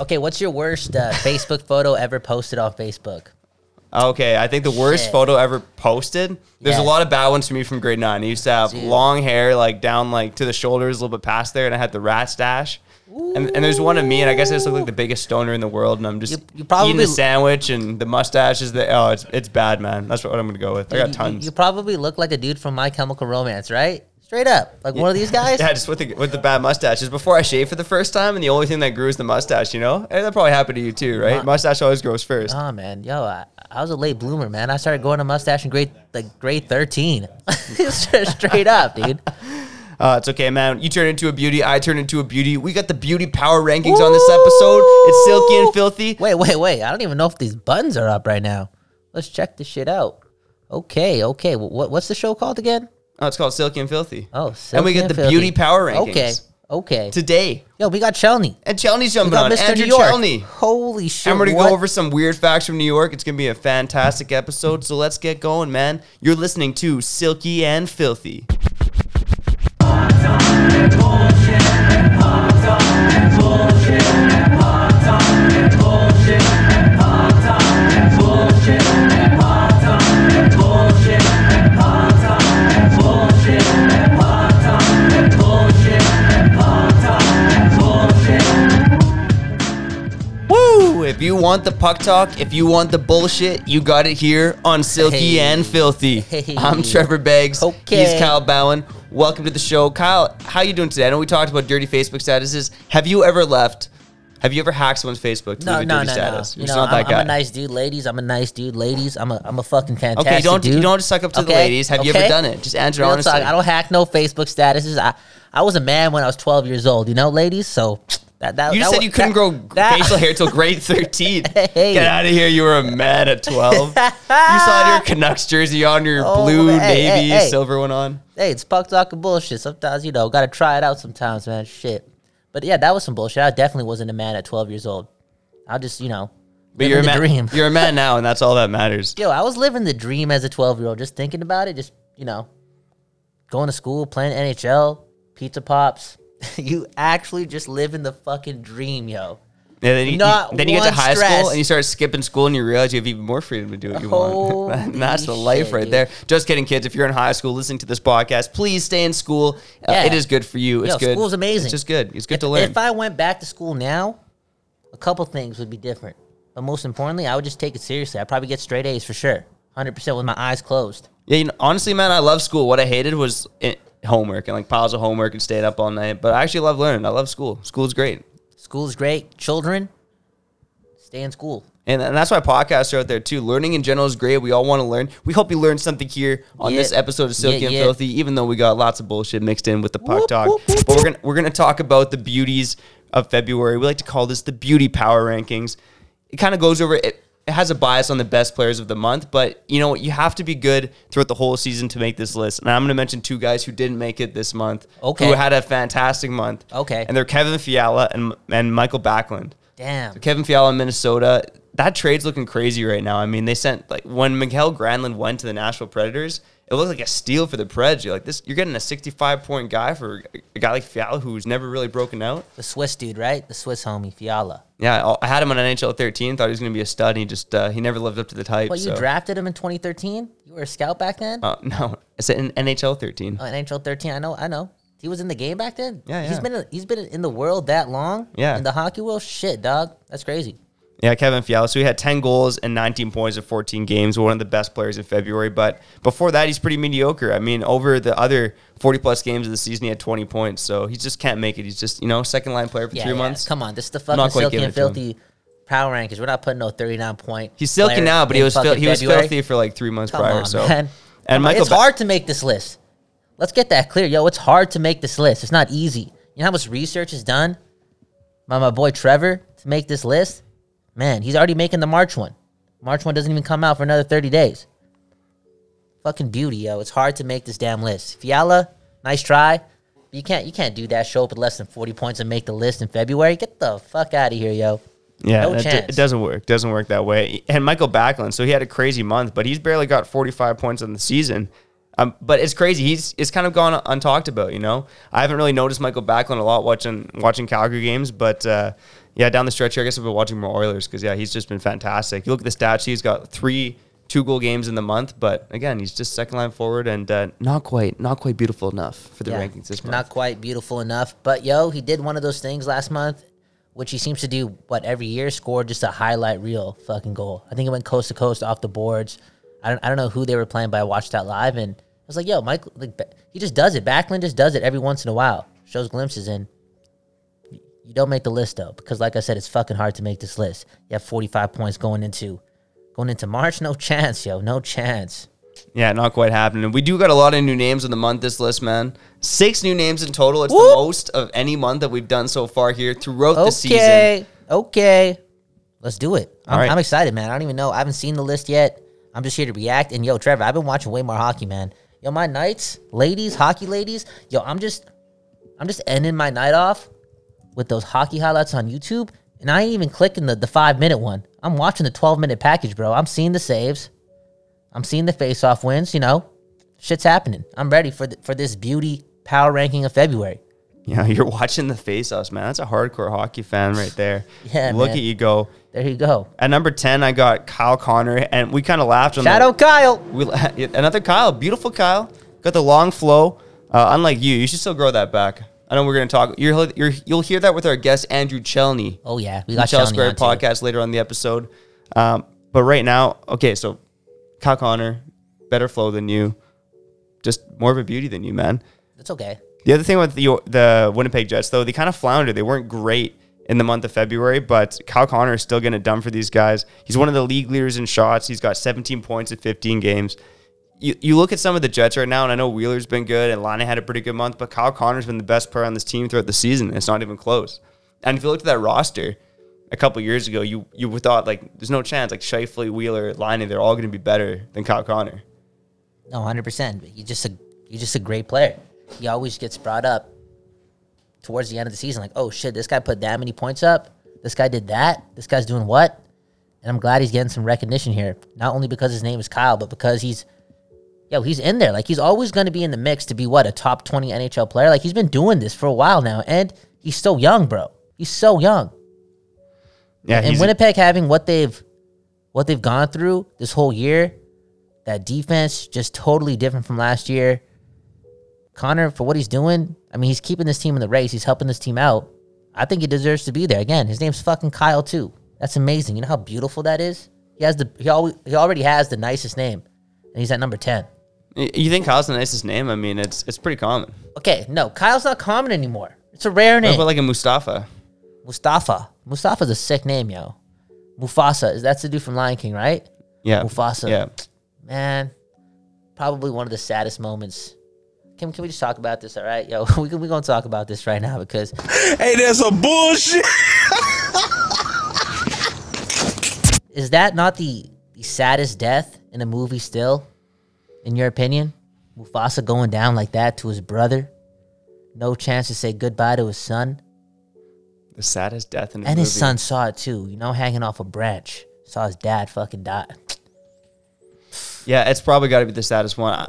Okay, what's your worst uh, Facebook photo ever posted on Facebook? Okay, I think the worst Shit. photo ever posted. There's Yeah. a lot of bad ones for me from grade nine. I used to have Dude. long hair, like down like to the shoulders, a little bit past there, and I had the rat stash. And, and there's one of me, and I guess I just look like the biggest stoner in the world, and I'm just You- you probably- eating the sandwich, and the mustache is the oh, it's it's bad, man. That's what I'm gonna go with. I You- got you- tons. You, probably look like a dude from My Chemical Romance, right? Straight up, like one of these guys. Yeah, just with the with the bad mustaches. Before I shaved for the first time, and the only thing that grew is the mustache. You know, and that probably happened to you too, right? Mu- Mustache always grows first. Oh man, yo, I, I was a late bloomer, man. I started growing a mustache in grade like grade thirteen. Straight up, dude. Uh, it's okay, man. You turn into a beauty. I turn into a beauty. We got the beauty power rankings on this episode. It's silky and filthy. Wait, wait, wait. I don't even know if these buttons are up right now. Let's check this shit out. Okay, okay. Wh- What, what's the show called again? Oh, it's called silky and filthy. Oh, and we get the Filthy. beauty power rankings Okay, okay. today. Yo, we got Chelney. And Chelney's jumping on. Mr. Andrew New York. Chelney. Holy shit! And we're gonna go over some weird facts from New York. It's gonna be a fantastic episode. So let's get going, man. You're listening to Silky and Filthy. If you want the puck talk, if you want the bullshit, you got it here on Silky Hey. and Filthy. Hey. I'm Trevor Beggs. Okay. He's Kyle Bhawan. Welcome to the show. Kyle, how you doing today? I know we talked about dirty Facebook statuses. Have you ever left? Have you ever hacked someone's Facebook to No, leave a no, dirty no, no. status? You You're just not I'm, that guy. I'm a nice dude, ladies. I'm a nice dude, ladies. I'm a, I'm a fucking fantastic okay, don't dude. you don't have to suck up to the ladies. Have you ever done it? Just answer Real honestly. talk, I don't hack no Facebook statuses. I, I was a man when I was 12 years old, you know, ladies. So that that You that said you couldn't grow facial hair till grade 13. Hey. Get out of here. You were a man at 12. you saw your Canucks jersey on, your Oh, blue, hey, hey, navy, hey. silver one on. Hey, it's puck talking bullshit. Sometimes you know, gotta try it out. Sometimes, man, shit. But yeah, that was some bullshit. I definitely wasn't a man at 12 years old. I'll just, you know, But you're a man. dream. You're a man now, and that's all that matters. Yo, I was living the dream as a 12 year old, just thinking about it, just, you know, going to school, playing NHL, pizza pops. you actually just live in the fucking dream, yo. Yeah, then you, Not you- then you get to one high stress. school and you start skipping school and you realize you have even more freedom to do what you want. That's the life shit, right dude. there. Just kidding, kids. If you're in high school listening to this podcast, please stay in school. Uh, Yeah. it is good for you. It's Yo, good. school's amazing. It's just good. It's good to learn. If I went back to school now, a couple things would be different. But most importantly, I would just take it seriously. I'd probably get straight A's for sure. 100% with my eyes closed. Yeah, you know, honestly, man, I love school. What I hated was it, homework and like piles of homework and staying up all night. But I actually love learning. I love school. School's great. School's great. Children, stay in school. And, and that's why podcasts are out there too. Learning in general is great. We all want to learn. We hope you learned something here on Yeah. this episode of Silky Yeah, and yeah. Filthy, even though we got lots of bullshit mixed in with the puck Whoop, talk. whoop, whoop, but we're gonna we're gonna talk about the beauties of February. We like to call this the beauty power rankings. It kind of goes over it. It has a bias on the best players of the month, but you know what? You have to be good throughout the whole season to make this list. And I'm going to mention two guys who didn't make it this month, Okay. who had a fantastic month. Okay. and they're Kevin Fiala and and Michael Backlund. Damn. So Kevin Fiala in Minnesota, that trade's looking crazy right now. I mean, they sent like when Mikael Granlund went to the Nashville Predators, it looked like a steal for the Preds. You're like this, you're getting a 65 point guy for a guy like Fiala who's never really broken out. The Swiss dude, right? The Swiss homie, Fiala. Yeah, I- had him on NHL 13. Thought he was going to be a stud. And he just uh, he never lived up to the type. Well, you so. drafted him in 2013? You were a scout back then? Uh, no, I said in NHL 13. Oh, NHL 13, I know, I know. He was in the game back then. Yeah, He's yeah. been he's been in the world that long. Yeah. in the hockey world. Shit, dog, that's crazy. Yeah, Kevin Fiala. So he had 10 goals and 19 points in 14 games. One of the best players in February. But before that, he's pretty mediocre. I mean, over the other 40 plus games of the season, he had 20 points. So he just can't make it. He's just, you know, second line player for Yeah, three yeah. months. Come on, this is the fucking silky and it to him. filthy power rankings. We're not putting no 39 point. He's silky now, but he was fil- he was filthy for like three months Come prior. on, so man. and Michael, it's Ba- hard to make this list. Let's get that clear, yo. It's hard to make this list. It's not easy. You know how much research is done by my boy Trevor to make this list? Man, he's already making the March one. March one doesn't even come out for another 30 days. Fucking beauty, yo. It's hard to make this damn list. Fiala, nice try. You can't you can't do that. Show up with less than 40 points and make the list in February. Get the fuck out of here, yo. yeah, no d- it doesn't work. Doesn't work that way. And Michael Backlund, so he had a crazy month, but he's barely got 45 points on the season. Um, but it's crazy. He's it's kind of gone untalked about. You know, I haven't really noticed Michael Backlund a lot watching watching Calgary games, but uh, yeah, down the stretch here, I guess I've been watching more Oilers because yeah, he's just been fantastic. You look at the stats; he's got three two goal games in the month, but again, he's just second line forward and uh, not quite not quite beautiful enough for the Yeah, rankings this month. Not quite beautiful enough. But yo, he did one of those things last month, which he seems to do what every year, score just a highlight reel fucking goal. I think it went coast to coast off the boards. I don't I don't know who they were playing, but I watched that live and I was like, yo, Mike like he just does it. Backlund just does it every once in a while. Shows glimpses in. You don't make the list though, because like I said, it's fucking hard to make this list. You have 45 points going into going into March. No chance, yo. No chance. Yeah, not quite happening. We do got a lot of new names in the month this list, man. Six new names in total. It's Whoop. the most of any month that we've done so far here throughout the season. Okay, okay. Let's do it. I'm, All right. I'm excited, man. I don't even know. I haven't seen the list yet. I'm just here to react. And yo, Trevor, I've been watching way more hockey, man. Yo, my nights, ladies, hockey ladies. Yo, I'm just, I'm just ending my night off with those hockey highlights on YouTube, and I ain't even clicking the the five minute one. I'm watching the 12 minute package, bro. I'm seeing the saves. I'm seeing the face off wins. You know, shit's happening. I'm ready for the, for this beauty power ranking of February. Yeah, you're watching the face-offs, man. That's a hardcore hockey fan right there. Yeah, Look man. at you go. There you go. At number 10, I got Kyle Connor, and we kind of laughed on Shout the, out Kyle. We, another Kyle, beautiful Kyle. Got the long flow. Uh, unlike you, you should still grow that back. I know we're going to talk. You're, you're, you'll hear that with our guest, Andrew Chelney. Oh yeah, we got Shelny Square podcast later on the episode. Um, but right now, okay, so Kyle Connor, better flow than you, just more of a beauty than you, man. That's okay. The other thing with the, the Winnipeg Jets, though, they kind of floundered. They weren't great in the month of February, but Kyle Connor is still getting it done for these guys. He's one of the league leaders in shots. He's got 17 points in 15 games. You, you look at some of the Jets right now, and I know Wheeler's been good, and Laine had a pretty good month, but Kyle Connor's been the best player on this team throughout the season. It's not even close. And if you looked at that roster a couple years ago, you you thought like there's no chance like Scheifele, Wheeler, Laine, they're all going to be better than Kyle Connor. No, hundred percent. He's just a he's just a great player. He always gets brought up towards the end of the season, like, oh shit, this guy put that many points up. This guy did that. This guy's doing what? And I'm glad he's getting some recognition here. Not only because his name is Kyle, but because he's yo, he's in there. Like he's always going to be in the mix to be what a top twenty NHL player. Like he's been doing this for a while now, and he's so young, bro. He's so young. Yeah, and Winnipeg having what they've what they've gone through this whole year, that defense just totally different from last year. Connor, for what he's doing, I mean, he's keeping this team in the race. He's helping this team out. I think he deserves to be there. Again, his name's fucking Kyle too. That's amazing. You know how beautiful that is. He has the he always he already has the nicest name, and he's at number ten. You think Kyle's the nicest name? I mean, it's it's pretty common. Okay, no, Kyle's not common anymore. It's a rare What name. about like a Mustafa? Mustafa. Mustafa's a sick name, yo. Mufasa is that's the dude from Lion King, right? Yeah, Mufasa. Yeah, man, probably one of the saddest moments. Can, can we just talk about this? All right, yo, we we gonna talk about this right now because Hey, that's some bullshit. is that not the the saddest death in a movie still, in your opinion? Mufasa going down like that to his brother, no chance to say goodbye to his son, the saddest death in a and movie. his son saw it too. You know, hanging off a branch, saw his dad fucking die. Yeah, it's probably got to be the saddest one. I-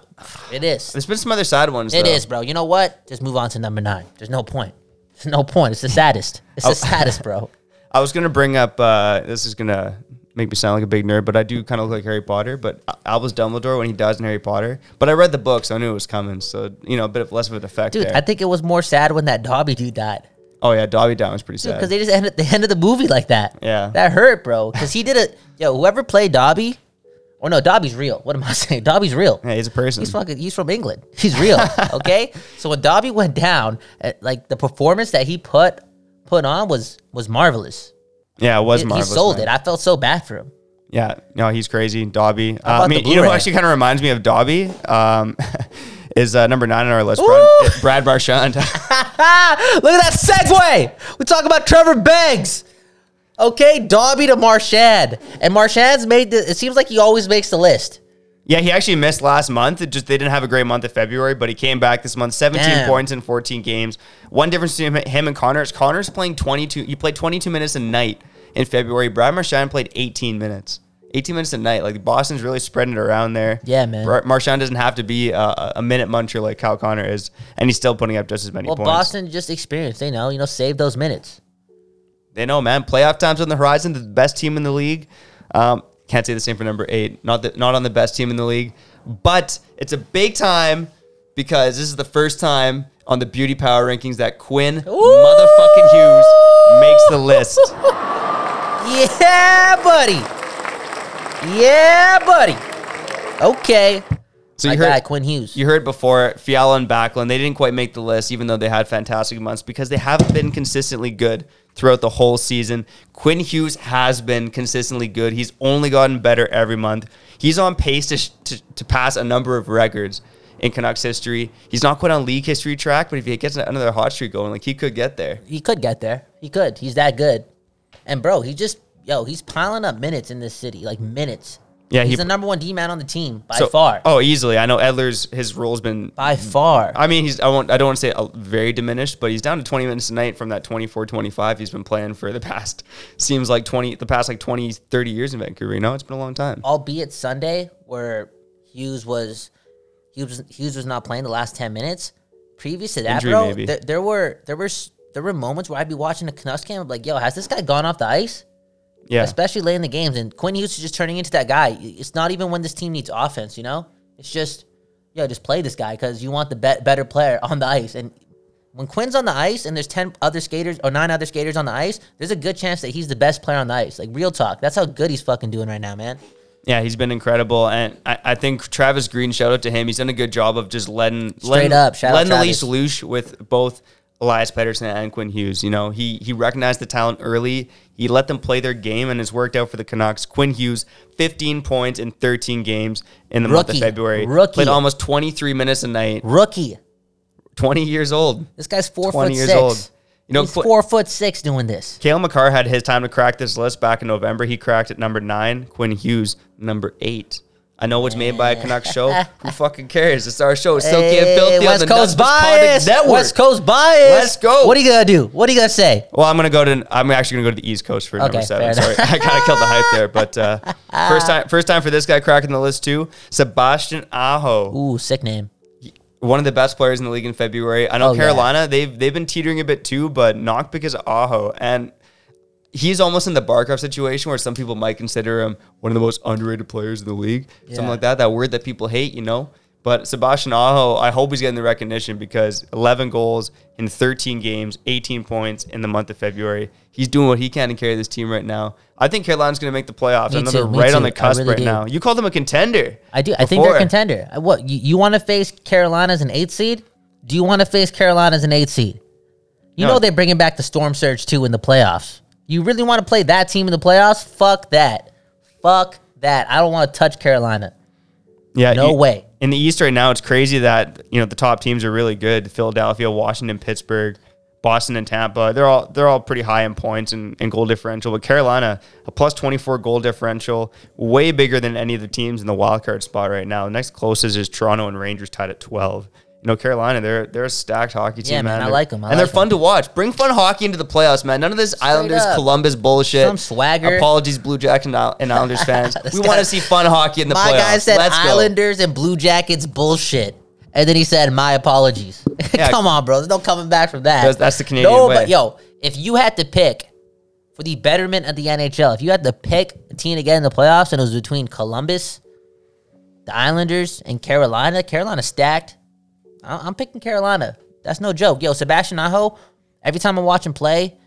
It is. There's been some other sad ones. It though. is, bro. You know what? Just move on to number nine. There's no point. There's no point. It's the saddest. It's Oh. the saddest, bro. I was gonna bring up. Uh, this is gonna make me sound like a big nerd, but I do kind of look like Harry Potter. But Albus Dumbledore when he dies in Harry Potter. But I read the book, so I knew it was coming. So you know, a bit of less of an effect Dude, there. I think it was more sad when that Dobby dude died. oh yeah, Dobby died was pretty Dude, sad. because they just ended the end of the movie like that. Yeah. That hurt, bro. Because he did it. Yo, whoever played Dobby, or no, Dobby's real. What am I saying? Dobby's real. yeah, he's a person. He's fucking. He's from England. He's real. Okay. so when Dobby went down, uh, like the performance that he put put on was was marvelous. Yeah, it was He- he marvelous. sold it. I felt so bad for him. Yeah, no, he's crazy. Dobby. Uh, I about mean, the you know, who Blu-ray? actually kind of reminds me of Dobby. Um, is uh, number nine on our list, Ooh. Brad, Brad Marchand. Ah, look at that segue. We talk about Trevor Beggs. Okay, Dobby to Marchand, and Marchand's made the. It seems like he always makes the list. Yeah, he actually missed last month. It just they didn't have a great month of February, but he came back this month. 17 Damn. points in 14 games. One difference between him and Connor is Connor's playing 22. He played 22 minutes a night in February. Brad Marchand played 18 minutes. 18 minutes a night. Like Boston's really spreading it around there. Yeah, man. Bra- Marchand doesn't have to be a, a minute muncher like Kyle Connor is, and he's still putting up just as many Well, points. Boston just experienced. They know, you know, save those minutes. they know, man. Playoff time's on the horizon. The best team in the league. Um, can't say the same for number eight. Not the, not on the best team in the league, but it's a big time because this is the first time on the beauty power rankings that Quinn motherfucking Hughes makes the list. Yeah, buddy. Yeah, buddy. Okay. So I you heard got Quinn Hughes. You heard before, Fiala and Backlund, they didn't quite make the list, even though they had fantastic months, because they haven't been consistently good throughout the whole season. Quinn Hughes has been consistently good. He's only gotten better every month. He's on pace to, sh- to, to pass a number of records in Canucks history. He's not quite on league history track, but if he gets another hot streak going, like he could get there. he could get there. He could. He's that good. And bro, he just yo, he's piling up minutes in this city, like minutes. Yeah, he's he- the number one D man on the team by So- far. Oh, easily. I know Edler's his role's been By far. I mean, he's I won't I don't want to say very diminished, but he's down to 20 minutes a night from that 24-25 he's been playing for the past seems like 20 the past like 20 30 years in Vancouver, you know? It's been a long time. Albeit Sunday, where Hughes was Hughes Hughes was not playing the last ten minutes. Previous to that, Injury, bro, th- there were there were there were moments where I'd be watching a Canucks game, I'm like, yo, has this guy gone off the ice? Yeah. especially late in the games. And Quinn Hughes is just turning into that guy. It's not even when this team needs offense, you know? It's just, yo, just play this guy because you want the be- better player on the ice. And when Quinn's on the ice and there's 10 other skaters or nine other skaters on the ice, there's a good chance that he's the best player on the ice. Like, real talk. That's how good he's fucking doing right now, man. Yeah, he's been incredible, and I, I think Travis Green. Shout out to him. He's done a good job of just letting letting, up, shout out letting the leash loose with both Elias Pettersson and Quinn Hughes. You know, he he recognized the talent early. He let them play their game, and has worked out for the Canucks. Quinn Hughes, 15 points in 13 games in the month of February. Rookie. Played almost 23 minutes a night. Rookie. 20 years old. This guy's four 20 foot years six. old. You know, he's Qu- four foot six doing this. Cale Makar had his time to crack this list back in November. He cracked at number nine. Quinn Hughes, number eight. I know it's made by a Canucks show. Who fucking cares? It's our show. It's Silky and Hey, Filthy West on the Coast bias. Network. West Coast bias. Let's go. What are you gonna do? What are you gonna say? Well, I'm gonna go to. I'm actually gonna go to the East Coast for number Okay, seven. fair Sorry. I kind of killed the hype there. But uh, first time, first time for this guy cracking the list too. Sebastian Aho, Ooh, sick name. one of the best players in the league in February. I know Oh, yeah. Carolina. They've they've been teetering a bit too, but not because of Aho and. He's almost in the Barkov situation where some people might consider him one of the most underrated players in the league. Something like that. That word that people hate, you know. But Sebastian Aho, I hope he's getting the recognition because 11 goals in 13 games, 18 points in the month of February. He's doing what he can to carry this team right now. I think Carolina's going to make the playoffs. Me I know too, they're right on the cusp really right do. now. You called them a contender. I do. I think they're a contender. Uh, What you, you want to face Carolina as an eight seed? Do you want to face Carolina as an eight seed? You No. know they're bringing back the Storm Surge too in the playoffs. You really want to play that team in the playoffs? Fuck that. Fuck that. I don't want to touch Carolina. Yeah, No way. In the East right now, it's crazy that you know the top teams are really good. Philadelphia, Washington, Pittsburgh, Boston, and Tampa. They're all they're all pretty high in points and, and goal differential. But Carolina, a plus twenty four goal differential, way bigger than any of the teams in the wild card spot right now. The next closest is Toronto and Rangers tied at twelve. You know, Carolina, they're they're a stacked hockey team, Yeah, man, I They're- like 'em. I and they're like fun to watch. Bring fun hockey into the playoffs, man. None of this Islanders, up. Columbus bullshit. Some swagger. Apologies, Blue Jackets and Isle- and Islanders fans. This we guy- want to see fun hockey in the my playoffs. guy said Let's go. Islanders and Blue Jackets bullshit. And then he said, "My apologies." Yeah. Come on, bro. There's no coming back from that. That's- that's the Canadian no, way. but yo, if you had to pick for the betterment of the NHL, if you had to pick a team to get in the playoffs, and it was between Columbus, the Islanders, and Carolina, Carolina stacked. I'm picking Carolina. That's no joke. Yo, Sebastian Aho. Every time I watch him play,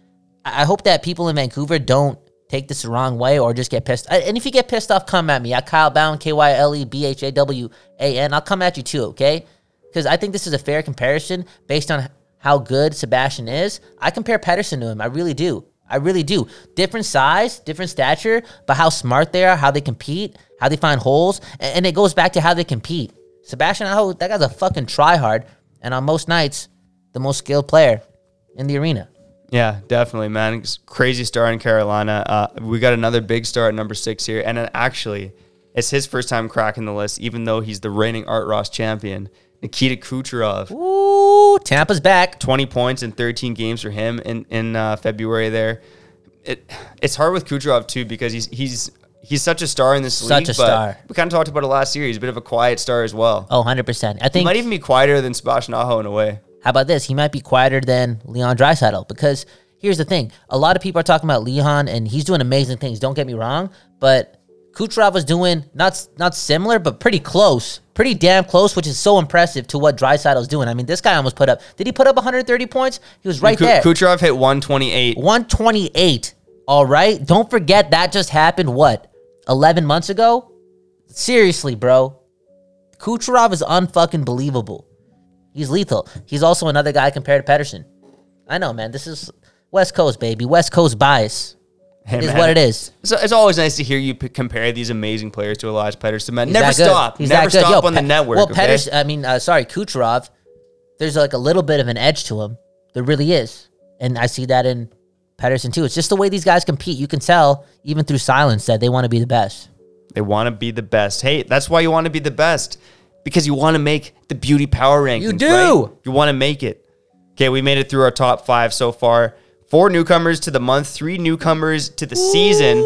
I hope that people in Vancouver don't take this the wrong way or just get pissed. And if you get pissed off, come at me. I Kyle Bhawan, K Y L E B H A W A N. I'll come at you too, okay? Because I think this is a fair comparison based on how good Sebastian is. I compare Pettersson to him. I really do. I really do. Different size, different stature, but how smart they are, how they compete, how they find holes. And it goes back to how they compete. Sebastian Aho, that guy's a fucking tryhard. And on most nights, the most skilled player in the arena. Yeah, definitely, man. It's crazy star in Carolina. Uh, we got another big star at number six here, and actually, it's his first time cracking the list, even though he's the reigning Art Ross champion. Nikita Kucherov, Ooh, Tampa's back. 20 points in 13 games for him in in uh, February. There, it it's hard with Kucherov too because he's he's he's such a star in this Such league. a star. We kind of talked about it last year. He's a bit of a quiet star as well. Oh, 100%. I think He might even be quieter than Sebastian Aho in a way. how about this? He might be quieter than Leon Draisaitl because here's the thing: a lot of people are talking about Leon, and he's doing amazing things. Don't get me wrong, but Kucherov was doing not not similar, but pretty close, pretty damn close, which is so impressive to what Draisaitl's doing. I mean, this guy almost put up. Did he put up 130 points? He was right Ku- there. Kucherov hit 128. 128. All right. Don't forget that just happened. What? 11 months ago. Seriously, bro. Kucherov is unfucking believable. He's lethal. He's also another guy compared to Pettersson. I know, man. This is West Coast, baby. West Coast bias. Hey, is man. what it is. So it's always nice to hear you p- compare these amazing players to Elias Pettersson, man. He's Never stop. He's Never stop Yo, on the network. Well, okay? Pettersson, I mean, uh, sorry, Kucherov. There's like a little bit of an edge to him. There really is, and I see that in Pettersson too. It's just the way these guys compete. You can tell even through silence that they want to be the best. They want to be the best. Hey, that's why you want to be the best because you want to make the beauty power rankings. You do. right? You want to make it. Okay, we made it through our top five so far. Four newcomers to the month, three newcomers to the season,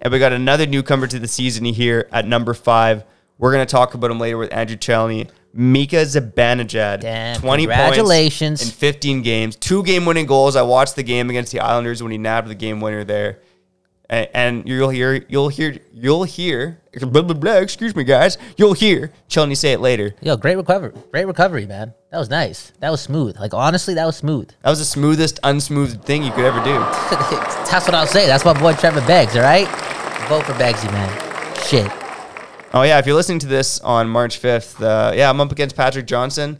and we got another newcomer to the season here at number five. We're gonna talk about him later with Andrew Chelney. Mika Zibanejad, Damn, 20 congratulations. points in 15 games, two game winning goals. I watched the game against the Islanders when he nabbed the game winner there. And, and you'll hear, you'll hear, you'll hear, blah, blah, blah, excuse me, guys. You'll hear Chelney say it later. Yo, great recovery. Great recovery, man. That was nice. That was smooth. Like honestly, that was smooth. That was the smoothest, unsmoothed thing you could ever do. That's what I'll say. That's my boy Trevor Beggs, all right? Vote for Beggsy, man. Shit. Oh yeah, if you're listening to this on March 5th, uh, yeah, I'm up against Patrick Johnson.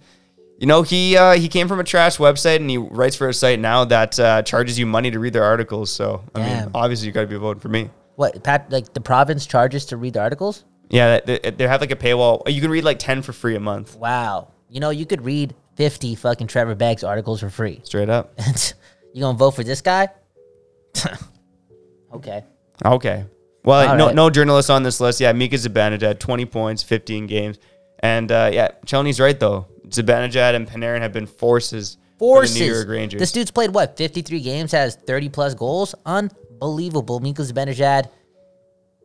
You know, he uh, he came from a trash website and he writes for a site now that uh, charges you money to read their articles. So I mean, obviously you got to be voting for me. What, Pat, like the province charges to read the articles? Yeah, they, they have like a paywall. You can read like 10 for free a month, Wow. You know, you could read 50 fucking Trevor Beggs articles for free. straight up. you gonna vote for this guy? okay. Okay. Well, All no, right. no journalists on this list. Yeah, Mika Zibanejad, 20 points, 15 games. And uh, yeah, Chelney's right, though. Zibanejad and Panarin have been forces, Forces. for the New York Rangers. This dude's played what, 53 games, has 30 plus goals? Unbelievable. Mika Zibanejad.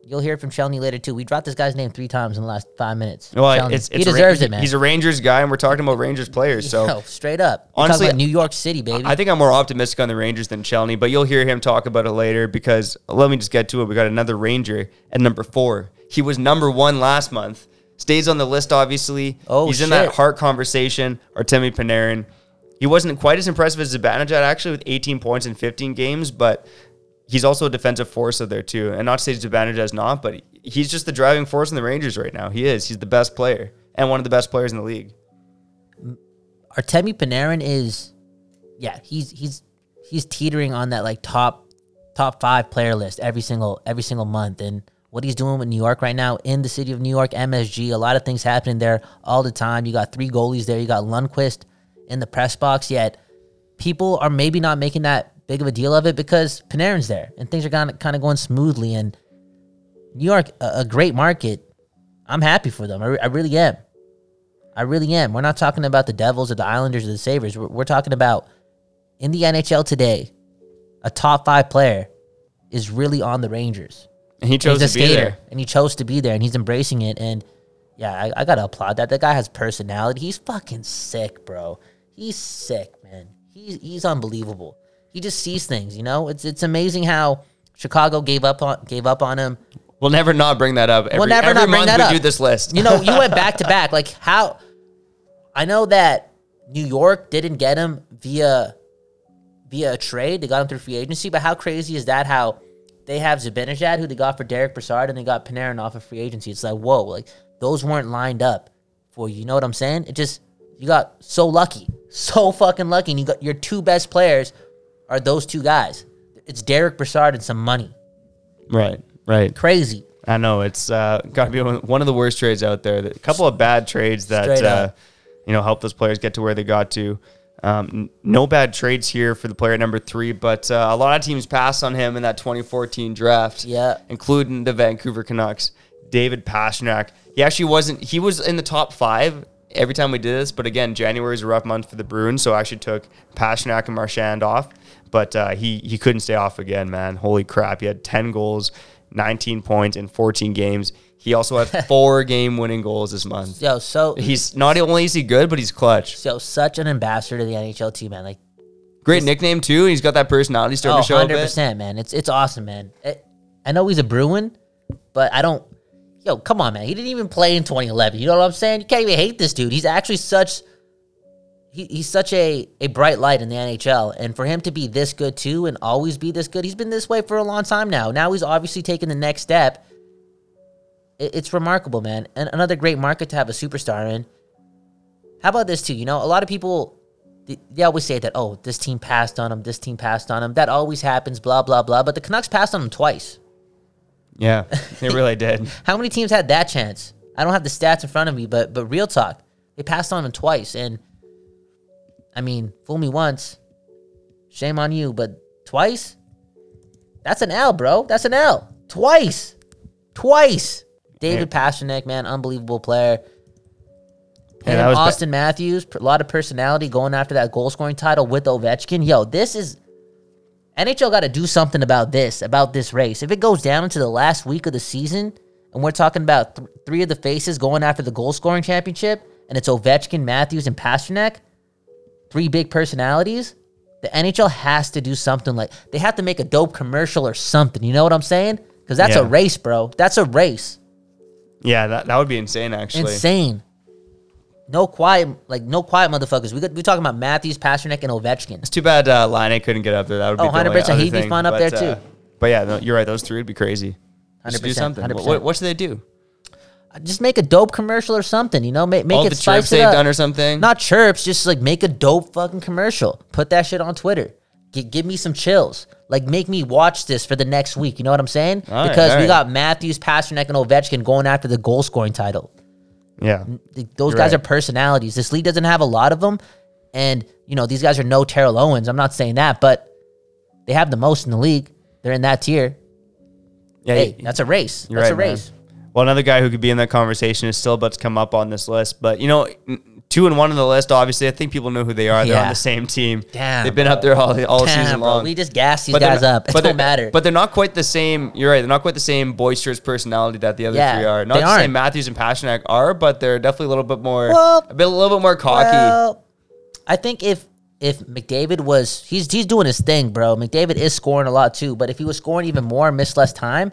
You'll hear from Chelney later too. We dropped this guy's name three times in the last five minutes. well, it's, it's he a Ra- deserves it, man. He's a Rangers guy, and we're talking about Rangers players. So Yo, straight up. We're Honestly, talking about New York City, baby. I think I'm more optimistic on the Rangers than Chelney, but you'll hear him talk about it later because let me just get to it. We got another Ranger at number four. He was number one last month. Stays on the list, obviously. Oh, He's in that Hart conversation. Artemi Panarin. He wasn't quite as impressive as Zibanejad actually with 18 points in 15 games, but he's also a defensive force out there too. And not to say Zibanejad's not, but he's just the driving force in the Rangers right now. He is. He's the best player and one of the best players in the league. Artemi Panarin is, yeah, he's he's he's teetering on that like top top five player list every single every single month, and what he's doing with New York right now in the city of New York, MSG, a lot of things happening there all the time. You got three goalies there. You got Lundqvist in the press box, yet people are maybe not making that big of a deal of it because Panarin's there and things are kind of kind of going smoothly. And New York, a, a great market. I'm happy for them. I, re- I really am. I really am. We're not talking about the Devils or the Islanders or the Sabres. We're, we're talking about in the NHL today, a top five player is really on the Rangers. And he chose he's a to be skater, there. and he chose to be there, and he's embracing it. And yeah, I, I gotta applaud that. That guy has personality. He's fucking sick, bro. He's sick, man. He's he's unbelievable. He just sees things, you know. It's it's amazing how Chicago gave up on gave up on him. We'll never not bring that up. Every, We'll never every not bring month that we up. do this list. You know, you went back to back. Like how? I know that New York didn't get him via via a trade. They got him through free agency. But how crazy is that? How they have Zibanejad, who they got for Derek Brassard, and they got Panarin off of free agency. It's like whoa, like those weren't lined up for you. You know what I'm saying? It just you got so lucky, so fucking lucky, and you got your two best players are those two guys. It's Derek Brassard and some money. right, right. Crazy. I know it's uh, got to be one of the worst trades out there. A couple of bad trades that uh, you know helped those players get to where they got to. Um, no bad trades here for the player at number three, but uh, a lot of teams passed on him in that 2014 draft. Yeah. including the Vancouver Canucks. David Pastrnak. He actually wasn't. He was in the top five every time we did this, but again, January is a rough month for the Bruins, so I actually took Pastrnak and Marchand off. But uh, he he couldn't stay off again, man. Holy crap! He had 10 goals, 19 points in 14 games. He also had four game-winning goals this month. Yo, so He's not only is he good, but he's clutch. So such an ambassador to the NHL team, man. Like Great nickname too. He's got that personality starting Oh, to show a 100 bit. percent, man. It's it's awesome, man. It- I know he's a Bruin, but I don't. Yo, come on, man. He didn't even play in 2011. You know what I'm saying? You can't even hate this dude. He's actually such. He, he's such a, a bright light in the NHL, and for him to be this good too, and always be this good, he's been this way for a long time now. Now he's obviously taking the next step. It, it's remarkable, man, and another great market to have a superstar in. How about this too? You know, a lot of people they, they always say that, oh, this team passed on him, this team passed on him. That always happens, blah, blah, blah. But the Canucks passed on him twice. Yeah, they really did. How many teams had that chance? I don't have the stats in front of me, but but real talk, they passed on him twice. And I mean, fool me once, shame on you, but twice? That's an L, bro. That's an L. Twice. Twice. David Pastrnak, man, unbelievable player. Yeah, Him, that was ba- Auston Matthews, a lot of personality going after that goal scoring title with Ovechkin. Yo, this is NHL got to do something about this, about this race. If it goes down into the last week of the season, and we're talking about th- three of the faces going after the goal scoring championship, and it's Ovechkin, Matthews, and Pastrnak, three big personalities, the NHL has to do something like they have to make a dope commercial or something. You know what I'm saying? Because that's a race, bro. That's a race. Yeah, that, that would be insane actually. Insane. No quiet, like no quiet motherfuckers. We got, we talking about Matthews, Pastrnak, and Ovechkin. It's too bad uh, Line couldn't get up there. That would be Oh, only 100%. other He'd be fun up But, there, uh, too. But yeah, no, you're right. Those three would be crazy. They should do something. 100%. what, what should they do? Just make a dope commercial or something. You know, make make All it the spice chirps it they've up. done or something. Not chirps, just like make a dope fucking commercial. Put that shit on Twitter. G- give me some chills. Like make me watch this for the next week. You know what I'm saying? All right, because all we right. got Matthews, Pastrnak, and Ovechkin going after the goal scoring title. yeah, Those You're guys right. are personalities. This league doesn't have a lot of them, and you know these guys are no Terrell Owens. I'm not saying that, but they have the most in the league. They're in that tier. yeah. Hey, you- that's a race. That's right, a man. Well, another guy who could be in that conversation is still about to come up on this list. But you know, two and one on the list. Obviously, I think people know who they are. They're on the same team. Damn, they've been up there all, all Damn, season bro, long. we just gas these they're guys not- up. It but don't matter. But they're not quite the same. You're right. They're not quite the same boisterous personality that the other Yeah, three are. Not they to aren't. Matthews and Pastrnak are, but they're definitely a little bit more, Well- a bit, a little bit more cocky. Well, I think if if McDavid was he's he's doing his thing, bro. McDavid is scoring a lot too, but if he was scoring even more, and missed less time,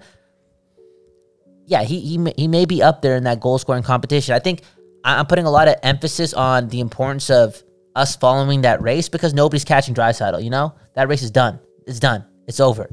yeah, he he may, he may be up there in that goal scoring competition. I think I'm putting a lot of emphasis on the importance of us following that race because nobody's catching Draisaitl. You know that race is done. It's done. It's over.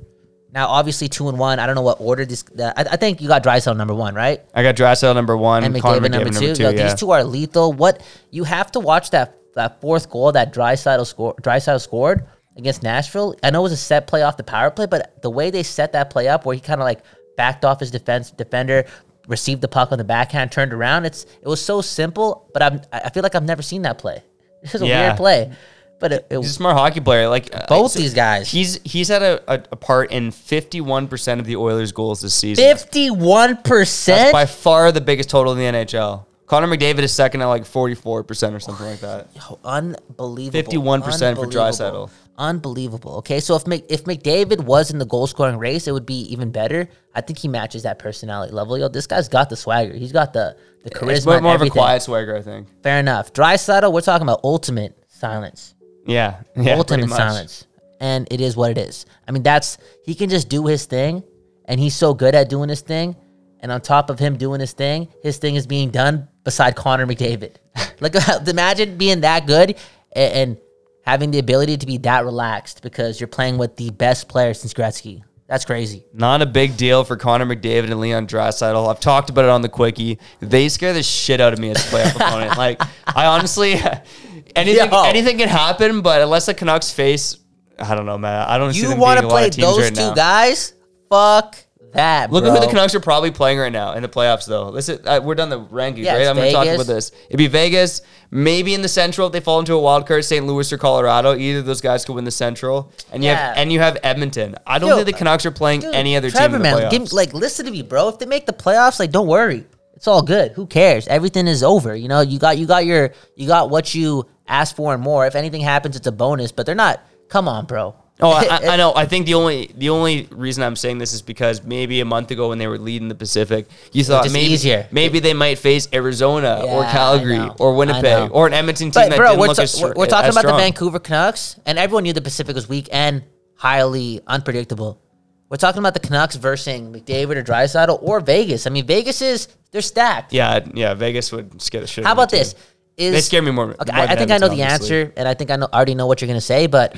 Now, obviously, two and one. I don't know what order this. Uh, I, I think you got Draisaitl number one, right? I got Draisaitl number one, and Connor McDavid number two. number two. Yo, yeah. These two are lethal. What you have to watch that that fourth goal that Draisaitl score Draisaitl scored against Nashville. I know it was a set play off the power play, but the way they set that play up, where he kind of like backed off his defense defender, received the puck on the backhand, turned around. It's it was so simple, but I'm I feel like I've never seen that play. It was a Yeah. weird play, but it, it He's a smart hockey player. Like uh, both these guys. He's he's had a, a, a part in fifty one percent of the Oilers' goals this season. Fifty one percent, by far the biggest total in the NHL. Connor McDavid is second at like forty four percent or something like that. Unbelievable. 51% for Unbelievable. Unbelievable. Okay, so if Mc, if McDavid was in the goal scoring race, it would be even better. I think he matches that personality level. Yo, this guy's got the swagger. He's got the the charisma. It's more, of a quiet swagger, I think. Fair enough. Draisaitl, we're talking about ultimate silence. Yeah, yeah, ultimate silence. And it is what it is. I mean, that's he can just do his thing, and he's so good at doing his thing. And on top of him doing his thing, his thing is being done beside Connor McDavid. like, imagine being that good and, and having the ability to be that relaxed because you're playing with the best player since Gretzky. That's crazy. Not a big deal for Connor McDavid and Leon Draisaitl. I've talked about it on the quickie. They scare the shit out of me as a playoff opponent. Like I honestly, anything Yo. anything can happen, but unless the Canucks face, I don't know, man. I don't You want to play those right two now. guys? Fuck that. Look bro. at who the Canucks are probably playing right now in the playoffs, though. Listen, uh, we're done the rankings, Yeah, right? I'm going to talk about this. It'd be Vegas, maybe in the Central if they fall into a wild card, St. Louis or Colorado. Either of those guys could win the Central, and you Yeah. have and you have Edmonton. I don't Yo, think the Canucks are playing Dude, any other Trevor, team in the man, playoffs. give me- like listen to me, bro. If they make the playoffs, like don't worry. It's all good. Who cares? Everything is over. You know, you got you got your you got what you asked for and more. If anything happens, it's a bonus. But they're not. Come on, bro. Oh, I, I know. I think the only the only reason I'm saying this is because maybe a month ago when they were leading the Pacific, you thought maybe easier. maybe they might face Arizona or Yeah, I Calgary or Winnipeg or an Edmonton team But that bro, didn't we're, look ta- as, we're, we're talking as about the. Vancouver Canucks, and everyone knew the Pacific was weak and highly unpredictable. We're talking about the Canucks versus McDavid or Draisaitl or Vegas. I mean, Vegas is they're stacked. Yeah, yeah. Vegas would scare the shit. How about this? Is They scare me more- Okay, more I, I think I know the obviously. answer, and I think I know already know what you're gonna say. But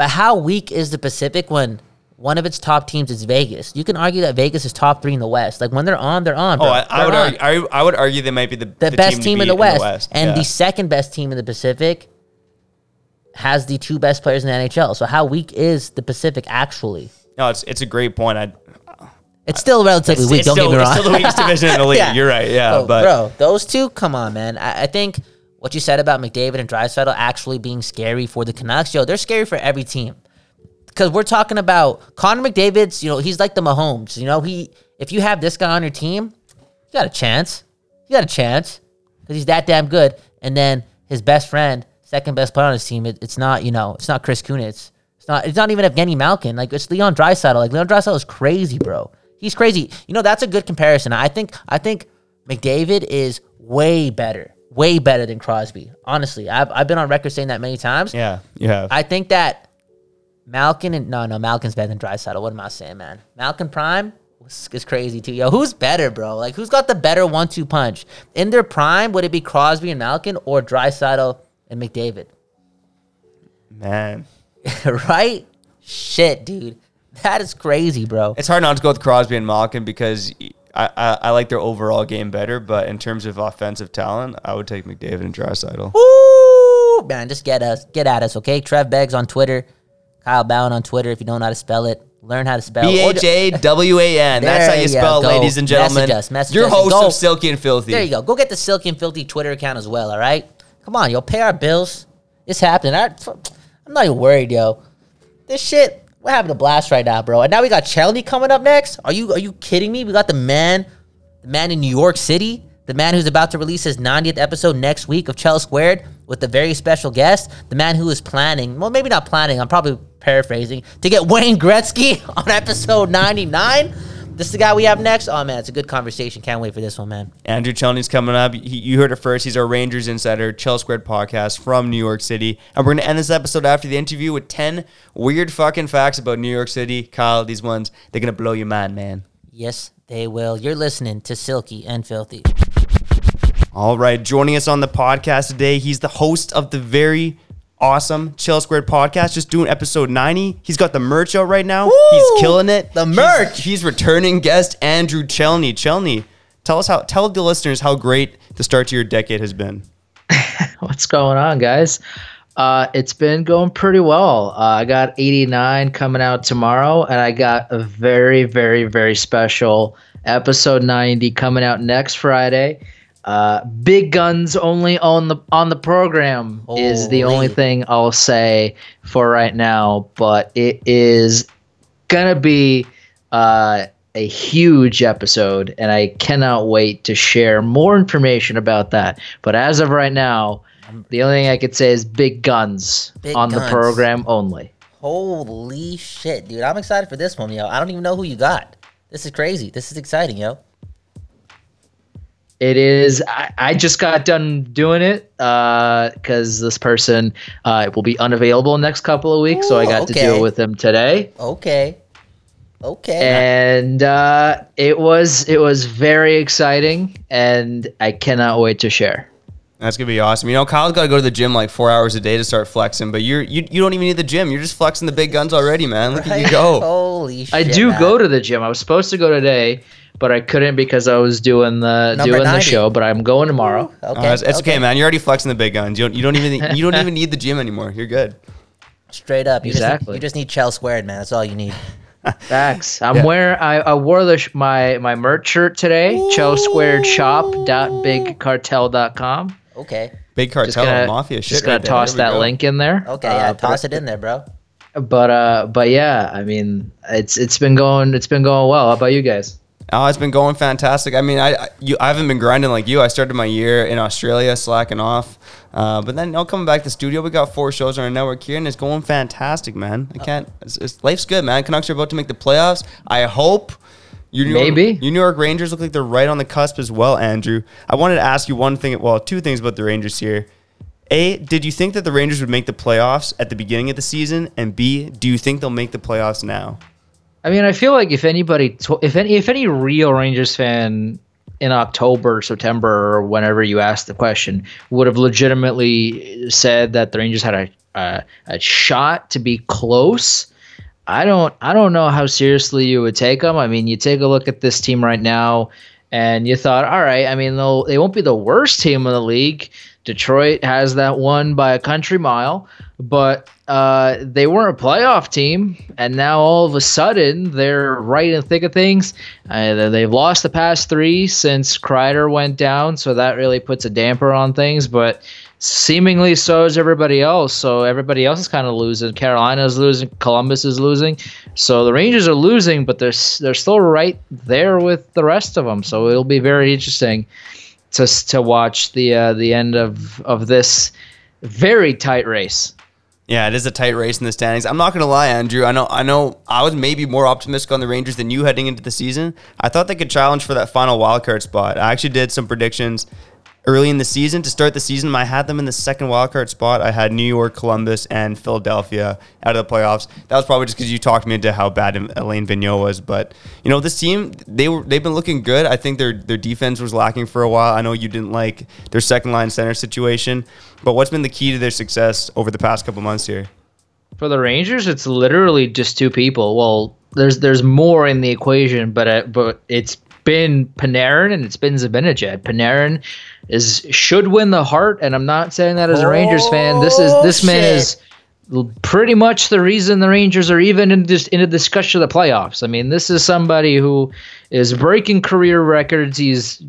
but how weak is the Pacific when one of its top teams is Vegas? You can argue that Vegas is top three in the West. Like when they're on, they're on. Oh. I, I would on. argue, I, I would argue they might be the, the, best to team, in, beat the West, and Yeah. the second best team in the Pacific has the two best players in the NHL. So how weak is the Pacific actually? no, it's it's a great point. I, It's still relatively it's, weak. it's don't still, get me wrong. It's still the weakest division in the league. Yeah. You're right. Yeah, Bro, but bro, those two, come on, man. I, I think what you said about McDavid and Draisaitl actually being scary for the Canucks, yo, they're scary for every team. Because we're talking about Connor McDavid's, you know, he's like the Mahomes. You know, he if you have this guy on your team, you got a chance. You got a chance because he's that damn good. And then his best friend, second best player on his team, it, it's not, you know, it's not Chris Kunitz. It's not. It's not even Evgeny Malkin. Like it's Leon Draisaitl. Like Leon Draisaitl is crazy, bro. He's crazy. You know, that's a good comparison. I think. I think McDavid is way better, way better than Crosby. Honestly, I've I've been on record saying that many times. yeah, you have. I think that Malkin and no, no, Malkin's better than Draisaitl. What am I saying, man? Malkin Prime is, is crazy too. Yo, who's better, bro? Like, who's got the better one-two punch in their prime? Would it be Crosby and Malkin or Draisaitl and McDavid? Man, right? Shit, dude, that is crazy, bro. it's hard not to go with Crosby and Malkin because I, I, I like their overall game better. But in terms of offensive talent, I would take McDavid and Draisaitl. Woo, man, just get us, get at us, okay? Trev Beggs on Twitter, Kyle Bhawan on Twitter. If you don't know how to spell it, learn how to spell. B H A W A N. That's how you spell, it, go. ladies and gentlemen. Message us, message Your us, host go. of Silky and Filthy. There you go. Go get the Silky and Filthy Twitter account as well, all right? Come on, yo. Pay our bills. It's happening. I, I'm not even worried, yo. This shit, we're having a blast right now, bro. And now we got Chelny coming up next. Are you are you kidding me? We got the man, the man in New York City, the man who's about to release his 90th episode next week of Chell Squared with a very special guest, the man who is planning, well, maybe not planning, I'm probably paraphrasing, to get Wayne Gretzky on episode 99. This is the guy we have next. Oh man, it's a good conversation. Can't wait for this one, man. Andrew Chelney's coming up. He, you heard it first. He's our Rangers insider, Chell Squared podcast from New York City. And we're going to end this episode after the interview with 10 weird fucking facts about New York City. Kyle, these ones, they're going to blow your mind, man. Yes, they will. You're listening to Silky and Filthy. All right, joining us on the podcast today, he's the host of the very awesome Chell Squared podcast, just doing episode 90. He's got the merch out right now. Woo! He's killing it. The He's- merch! He's, returning guest Andrew Chelney. Chelney, tell us how tell the listeners how great the start to your decade has been. What's going on, guys? Uh, it's been going pretty well. Uh, I got 89 coming out tomorrow, and I got a very, very, very special episode 90 coming out next Friday. Uh, big guns only on the on the program is the only thing I'll say for right now. But it is gonna be uh, a huge episode, and I cannot wait to share more information about that. But as of right now, the only thing I could say is big guns Big on the program only. Holy shit, dude. I'm excited for this one, yo. I don't even know who you got. This is crazy. This is exciting, yo. It is. I, I just got done doing it because this person uh, will be unavailable next couple of weeks, so I Ooh, got to deal with him today. Okay. Okay. and uh, it was it was very exciting, and I cannot wait to share. That's gonna be awesome. You know, Kyle's got to go to the gym like four hours a day to start flexing, but you're you, you don't even need the gym. You're just flexing the big guns already, man. Look at you go. Holy shit. I do man. go to the gym. I was supposed to go today, but I couldn't because I was doing the Number doing the show. But I'm going tomorrow. Okay. It's, it's okay. man. You're already flexing the big guns. You don't you don't even you don't even need the gym anymore. You're good. Straight up. You Just, Exactly. you just need Chell squared, man. That's all you need. Facts. I'm Yeah. wearing. I, I wore the sh- my my merch shirt today. Cho Squared Shop dot bigcartel.com. Okay. Big Just cartel gonna mafia shit. just gonna right there. toss There that go. link in there. Okay. Uh, yeah. but- Toss it in there, bro. But uh, but yeah, I mean, it's it's been going it's been going well. How about you guys? Oh, it's been going fantastic. I mean, I I, you, I haven't been grinding like you. I started my year in Australia, slacking off. Uh, but then, now coming back to the studio, we got four shows on our network here, and it's going fantastic, man. I can't. It's, it's, life's good, man. Canucks are about to make the playoffs. I hope. You New York- Maybe. you New York Rangers look like they're right on the cusp as well, Andrew. I wanted to ask you one thing, well, two things about the Rangers here. A, did you think that the Rangers would make the playoffs at the beginning of the season? And B, do you think they'll make the playoffs now? I mean, I feel like if anybody, if any, if any real Rangers fan in October, September, or whenever you asked the question, would have legitimately said that the Rangers had a a, a shot to be close, I don't, I don't know how seriously you would take them. I mean, you take a look at this team right now, and you thought, all right, I mean, they'll, they won't be the worst team in the league. Detroit has that one by a country mile, but uh, they weren't a playoff team, and now all of a sudden they're right in the thick of things. Uh, they've lost the past three since Kreider went down, so that really puts a damper on things. But seemingly so is everybody else. So everybody else is kind of losing. Carolina's losing. Columbus is losing. So the Rangers are losing, but they're they're still right there with the rest of them. So it'll be very interesting to to watch the uh, the end of of this very tight race. Yeah, it is a tight race in the standings. I'm not gonna lie, Andrew. I know, I know. I was maybe more optimistic on the Rangers than you heading into the season. I thought they could challenge for that final wild card spot. I actually did some predictions early in the season to start the season. I had them in the second wild card spot. I had New York, Columbus, and Philadelphia out of the playoffs. That was probably just because you talked me into how bad Alain Vigneault was. But you know, this team they were they've been looking good. I think their their defense was lacking for a while. I know you didn't like their second line center situation, but what's been the key to their success over the past couple months here? For the Rangers, it's literally just two people. Well, there's there's more in the equation, but uh, but it's been Panarin and it's been Zibanejad. Panarin is should win the Hart, and I'm not saying that as a Rangers fan. This is this oh, man is pretty much the reason the Rangers are even in just in a discussion of the playoffs. I mean, this is somebody who is breaking career records. He's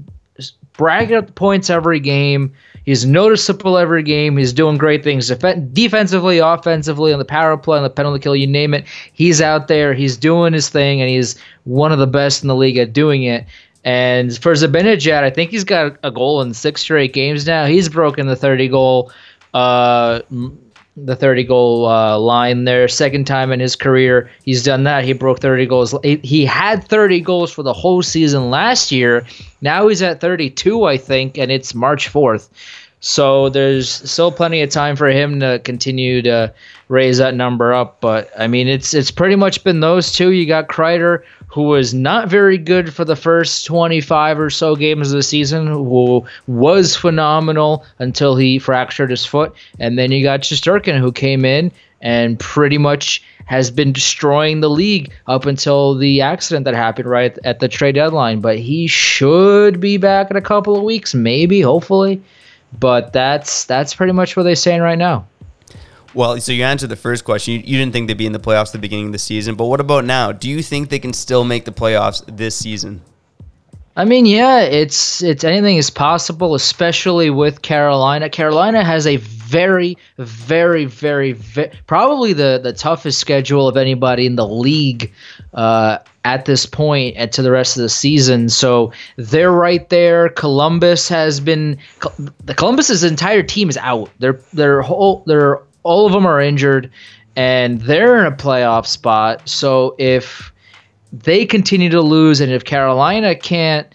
bragging up the points every game. He's noticeable every game. He's doing great things Defen- defensively, offensively, on the power play, on the penalty kill, you name it. He's out there. He's doing his thing, and he's one of the best in the league at doing it. And for Zibanejad, I think he's got a goal in six straight games now. He's broken the 30 goal uh, the 30 goal uh, line there. Second time in his career, he's done that. He broke 30 goals. He- had 30 goals for the whole season last year. Now he's at 32, I think, and it's March 4th. So there's still plenty of time for him to continue to raise that number up. But I mean, it's it's pretty much been those two. You got Kreider, who was not very good for the first 25 or so games of the season, who was phenomenal until he fractured his foot, and then you got Shesterkin, who came in and pretty much has been destroying the league up until the accident that happened right at the trade deadline. But he should be back in a couple of weeks, maybe, hopefully. But that's that's pretty much what they're saying right now. Well, so you answered the first question. You, you didn't think they'd be in the playoffs at the beginning of the season, but what about now? Do you think they can still make the playoffs this season? I mean, yeah, it's it's anything is possible, especially with Carolina. Carolina has a very, very, very, ve probably the the toughest schedule of anybody in the league uh, at this point and to the rest of the season. So they're right there. Columbus has been the Columbus's entire team is out. They're they're whole they're all of them are injured, and they're in a playoff spot. So if they continue to lose, and if Carolina can't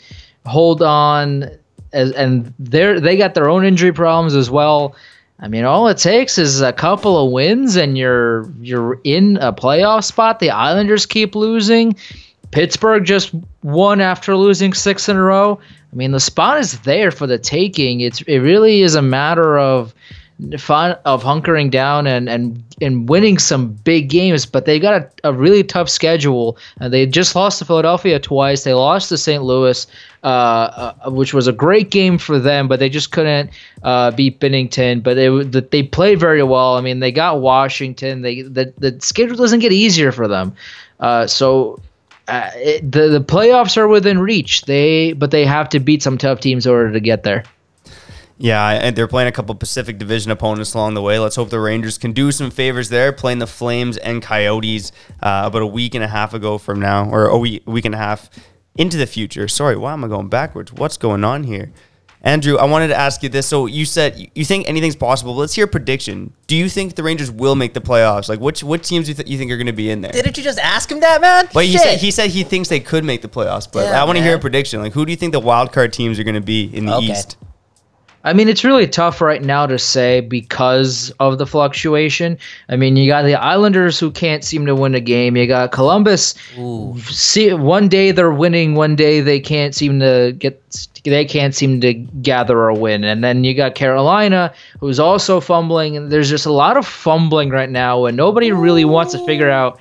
hold on, as, and they're they got their own injury problems as well. I mean, all it takes is a couple of wins, and you're you're in a playoff spot. The Islanders keep losing. Pittsburgh just won after losing six in a row. I mean, the spot is there for the taking. It's it really is a matter of fun of hunkering down and and and winning some big games but they got a, a really tough schedule. And they just lost to philadelphia twice. They lost to st louis uh, uh, which was a great game for them but they just couldn't uh, beat Binnington. But they they played very well. I mean they got washington. They the, the schedule doesn't get easier for them. Uh, so uh, it, the the playoffs are within reach. They but they have to beat some tough teams in order to get there Yeah, and they're playing a couple Pacific Division opponents along the way. Let's hope the Rangers can do some favors there, playing the Flames and Coyotes uh, about a week and a half ago from now, or a week, week and a half into the future. Sorry, why am I going backwards? What's going on here? Andrew, I wanted to ask you this. So you said you- think anything's possible. Let's hear a prediction. Do you think the Rangers will make the playoffs? Like, which what teams do you, th- you think are going to be in there? Didn't you just ask him that, man? But he said he said he thinks they could make the playoffs. But Yeah, I want to hear a prediction. Like, who do you think the wild card teams are going to be in the Okay. East? I mean, it's really tough right now to say because of the fluctuation. I mean, you got the Islanders who can't seem to win a game. You got Columbus. Ooh. See, one day they're winning, one day they can't seem to get. They can't seem to gather a win, and then you got Carolina, who's also fumbling. And there's just a lot of fumbling right now, and nobody really wants to figure out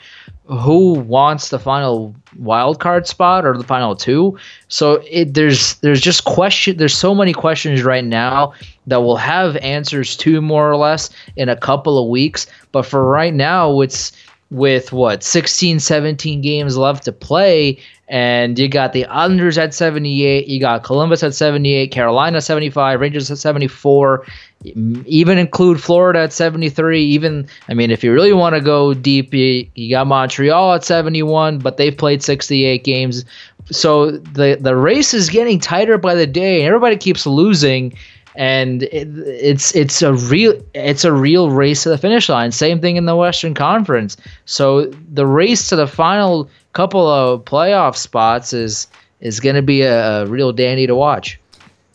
who wants the final wild card spot or the final two. So it there's there's just question there's so many questions right now that we'll have answers to more or less in a couple of weeks. But for right now, it's with what 16 17 games left to play and you got the Islanders at 78 you got Columbus at 78 Carolina 75 Rangers at 74 even include Florida at 73 even I mean if you really want to go deep you, you got Montreal at 71 but they've played 68 games so the the race is getting tighter by the day and everybody keeps losing and it, it's it's a real it's a real race to the finish line. Same thing in the Western Conference. So the race to the final couple of playoff spots is is going to be a, a real dandy to watch.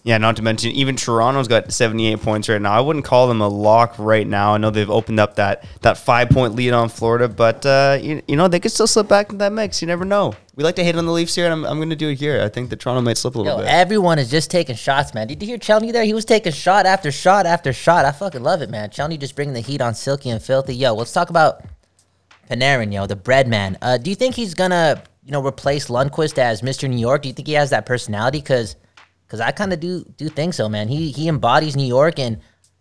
Yeah, not to mention even Toronto's got 78 points right now. I wouldn't call them a lock right now. I know they've opened up that that five point lead on Florida, but uh, you, you know they could still slip back into that mix. You never know. We like to hate on the Leafs here, and I'm, I'm going to do it here. I think that Toronto might slip a little Yo, bit. everyone is just taking shots, man. Did you hear Chelny there? He was taking shot after shot after shot. I fucking love it, man. Chelny just bringing the heat on Silky and Filthy. Yo, let's talk about Panarin, yo, the bread man. Uh, do you think he's gonna, you know, replace Lundqvist as Mr. New York? Do you think he has that personality? Because, because I kind of do do think so, man. He he embodies New York, and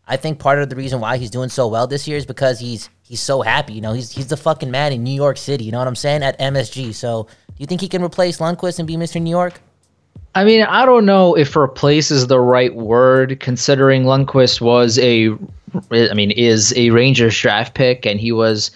I think part of the reason why he's doing so well this year is because he's he's so happy. You know, he's he's the fucking man in New York City. You know what I'm saying? At MSG. So, do you think he can replace Lundqvist and be Mr. New York? I mean, I don't know if replace is the right word, considering Lundqvist was a, I mean, is a Rangers draft pick, and he was,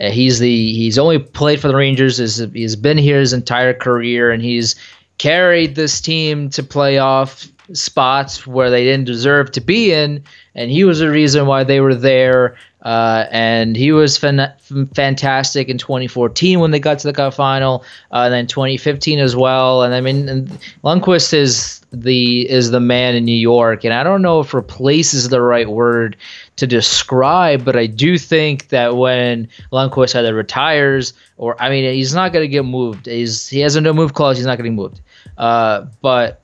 uh, he's the he's only played for the Rangers. Is he's been here his entire career, and he's carried this team to playoff spots where they didn't deserve to be in, and he was the reason why they were there. Uh, and he was fan- fantastic in 2014 when they got to the cup final, uh, and then 2015 as well. And I mean, and Lundqvist is the is the man in New York, and I don't know if replace is the right word to describe, but I do think that when Lundqvist either retires or I mean, he's not going to get moved. He's he has a no move clause. He's not getting moved. Uh, but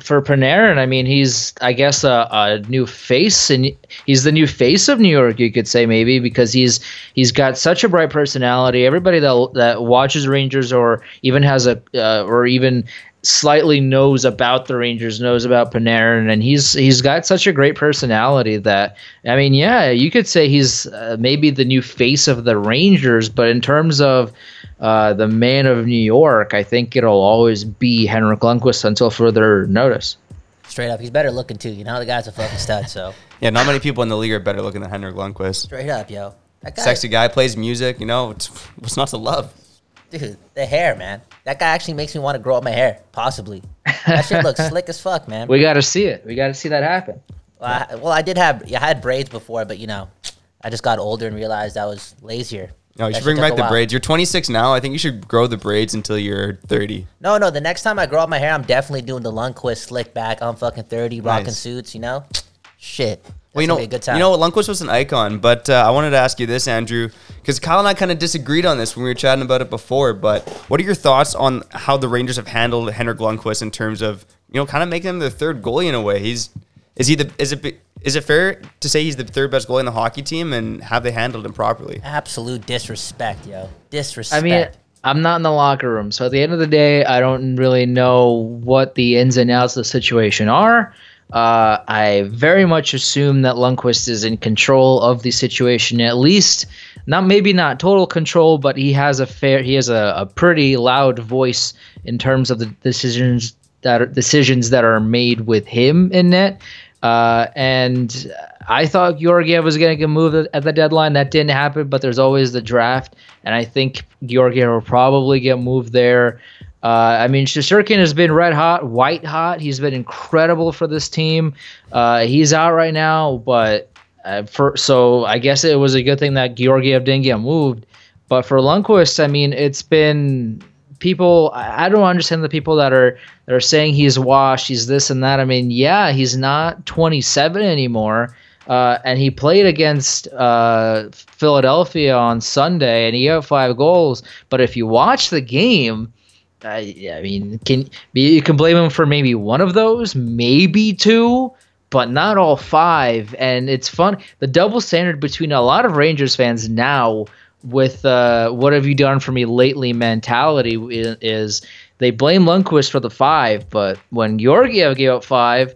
for Panarin, I mean, he's I guess a, a new face, and he's the new face of New York. You could say maybe because he's he's got such a bright personality. Everybody that that watches Rangers or even has a uh, or even slightly knows about the Rangers knows about Panarin, and he's he's got such a great personality that I mean, yeah, you could say he's uh, maybe the new face of the Rangers, but in terms of uh, the man of New York, I think it'll always be Henrik Lundqvist until further notice. Straight up, he's better looking too. You know, the guy's a fucking stud. So yeah, not many people in the league are better looking than Henrik Lundqvist. straight up, yo, that guy, Sexy guy, plays music. You know, it's, what's not to love? dude, the hair, man. That guy actually makes me want to grow up my hair. Possibly, that shit looks slick as fuck, man. We got to see it. We got to see that happen. Well I, well, I did have, I had braids before, but you know, I just got older and realized I was lazier. No, you That should bring shit took back a the while. braids. You're 26 now. I think you should grow the braids until you're 30. No, no. The next time I grow up my hair, I'm definitely doing the Lundqvist slick back. I'm fucking thirty, rocking Nice. suits. You know, shit. Well, you gonna know, be a good time. you know what? Lundqvist was an icon, but uh, I wanted to ask you this, Andrew, because Kyle and I kind of disagreed on this when we were chatting about it before. But what are your thoughts on how the Rangers have handled Henrik Lundqvist in terms of you know kind of making him their third goalie in a way? He's is he the is it is it fair to say he's the third best goalie in the hockey team, and have they handled him properly? absolute disrespect, yo. Disrespect. I mean, I'm not in the locker room, so at the end of the day, I don't really know what the ins and outs of the situation are. Uh, I very much assume that Lundqvist is in control of the situation, at least not maybe not total control, but he has a fair, he has a, a pretty loud voice in terms of the decisions that are, decisions that are made with him in net. Uh, and I thought Georgiev was going to get moved at- the deadline. That didn't happen, but there's always the draft, and I think Georgiev will probably get moved there. Uh, I mean, Shesterkin has been red hot, white hot. He's been incredible for this team. Uh, he's out right now, but uh, for so I guess it was a good thing that Georgiev didn't get moved. But for Lundqvist, I mean, it's been people. I don't understand the people that are that are saying he's washed, he's this and that. I mean, yeah, he's not 27 anymore. Uh, and he played against uh, Philadelphia on Sunday, and he had five goals. But if you watch the game, I, I mean, can you can blame him for maybe one of those, maybe two, but not all five. And it's fun. The double standard between a lot of Rangers fans now with uh, "What have you done for me lately?" mentality is, they blame Lundqvist for the five, but when Georgiev gave up five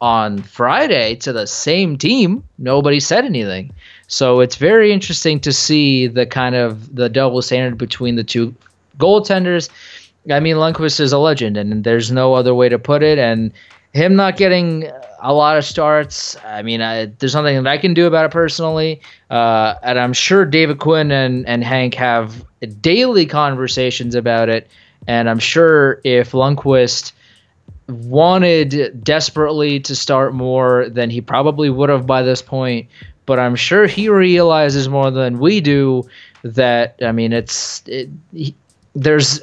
on Friday to the same team, nobody said anything. So it's very interesting to see the kind of the double standard between the two goaltenders. I mean, Lundqvist is a legend, and there's no other way to put it. And him not getting a lot of starts, I mean, I, there's nothing that I can do about it personally. Uh, and I'm sure David Quinn and, and Hank have daily conversations about it. And I'm sure if Lundqvist wanted desperately to start more than he probably would have by this point. But I'm sure he realizes more than we do that I mean it's it, he, there's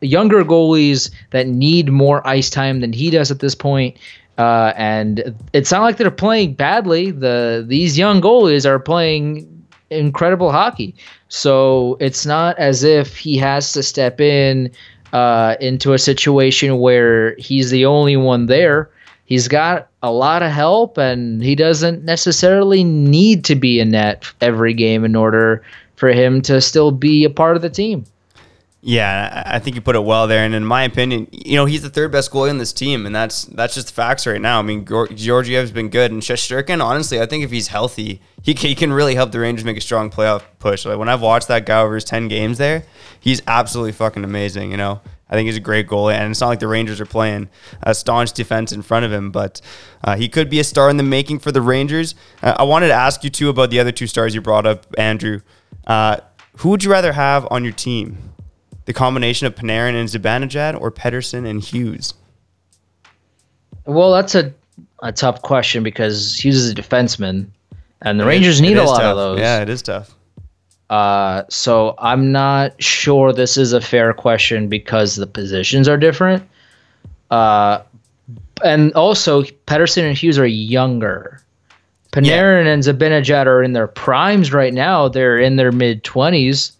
younger goalies that need more ice time than he does at this point. Uh, and it's not like they're playing badly. The these young goalies are playing incredible hockey. So it's not as if he has to step in uh, into a situation where he's the only one there. He's got a lot of help, and he doesn't necessarily need to be in net every game in order for him to still be a part of the team. Yeah, I think you put it well there. And in my opinion, you know, he's the third best goalie on this team, and that's that's just the facts right now. I mean, Georgiev's been good, and Shesterkin, honestly, I think if he's healthy, he can, he can really help the Rangers make a strong playoff push. Like when I've watched that guy over his ten games there, he's absolutely fucking amazing. You know, I think he's a great goalie, and it's not like the Rangers are playing a staunch defense in front of him, but uh, he could be a star in the making for the Rangers. Uh, I wanted to ask you too about the other two stars you brought up, Andrew. Uh, who would you rather have on your team? The combination of Panarin and Zibanejad or Pettersson and Hughes? Well, that's a, a tough question because Hughes is a defenseman, and the Rangers It need a lot tough. of those. Yeah, it is tough. Uh, so I'm not sure this is a fair question because the positions are different. Uh, and also Pettersson and Hughes are younger. Panarin and Zibanejad are in their primes right now. They're in their mid twenties.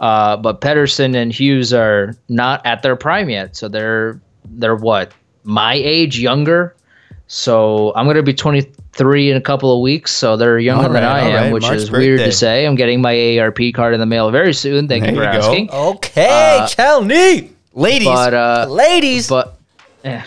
Uh, but Pettersson and Hughes are not at their prime yet. So they're they're what my age, younger. So I'm gonna be 23 in a couple of weeks. So they're younger All than I am, right. which Mark's is weird to say. I'm getting my AARP card in the mail very soon. Thank There you for you go. asking. Okay, Uh, Chelney. Ladies, But uh, Ladies. but yeah.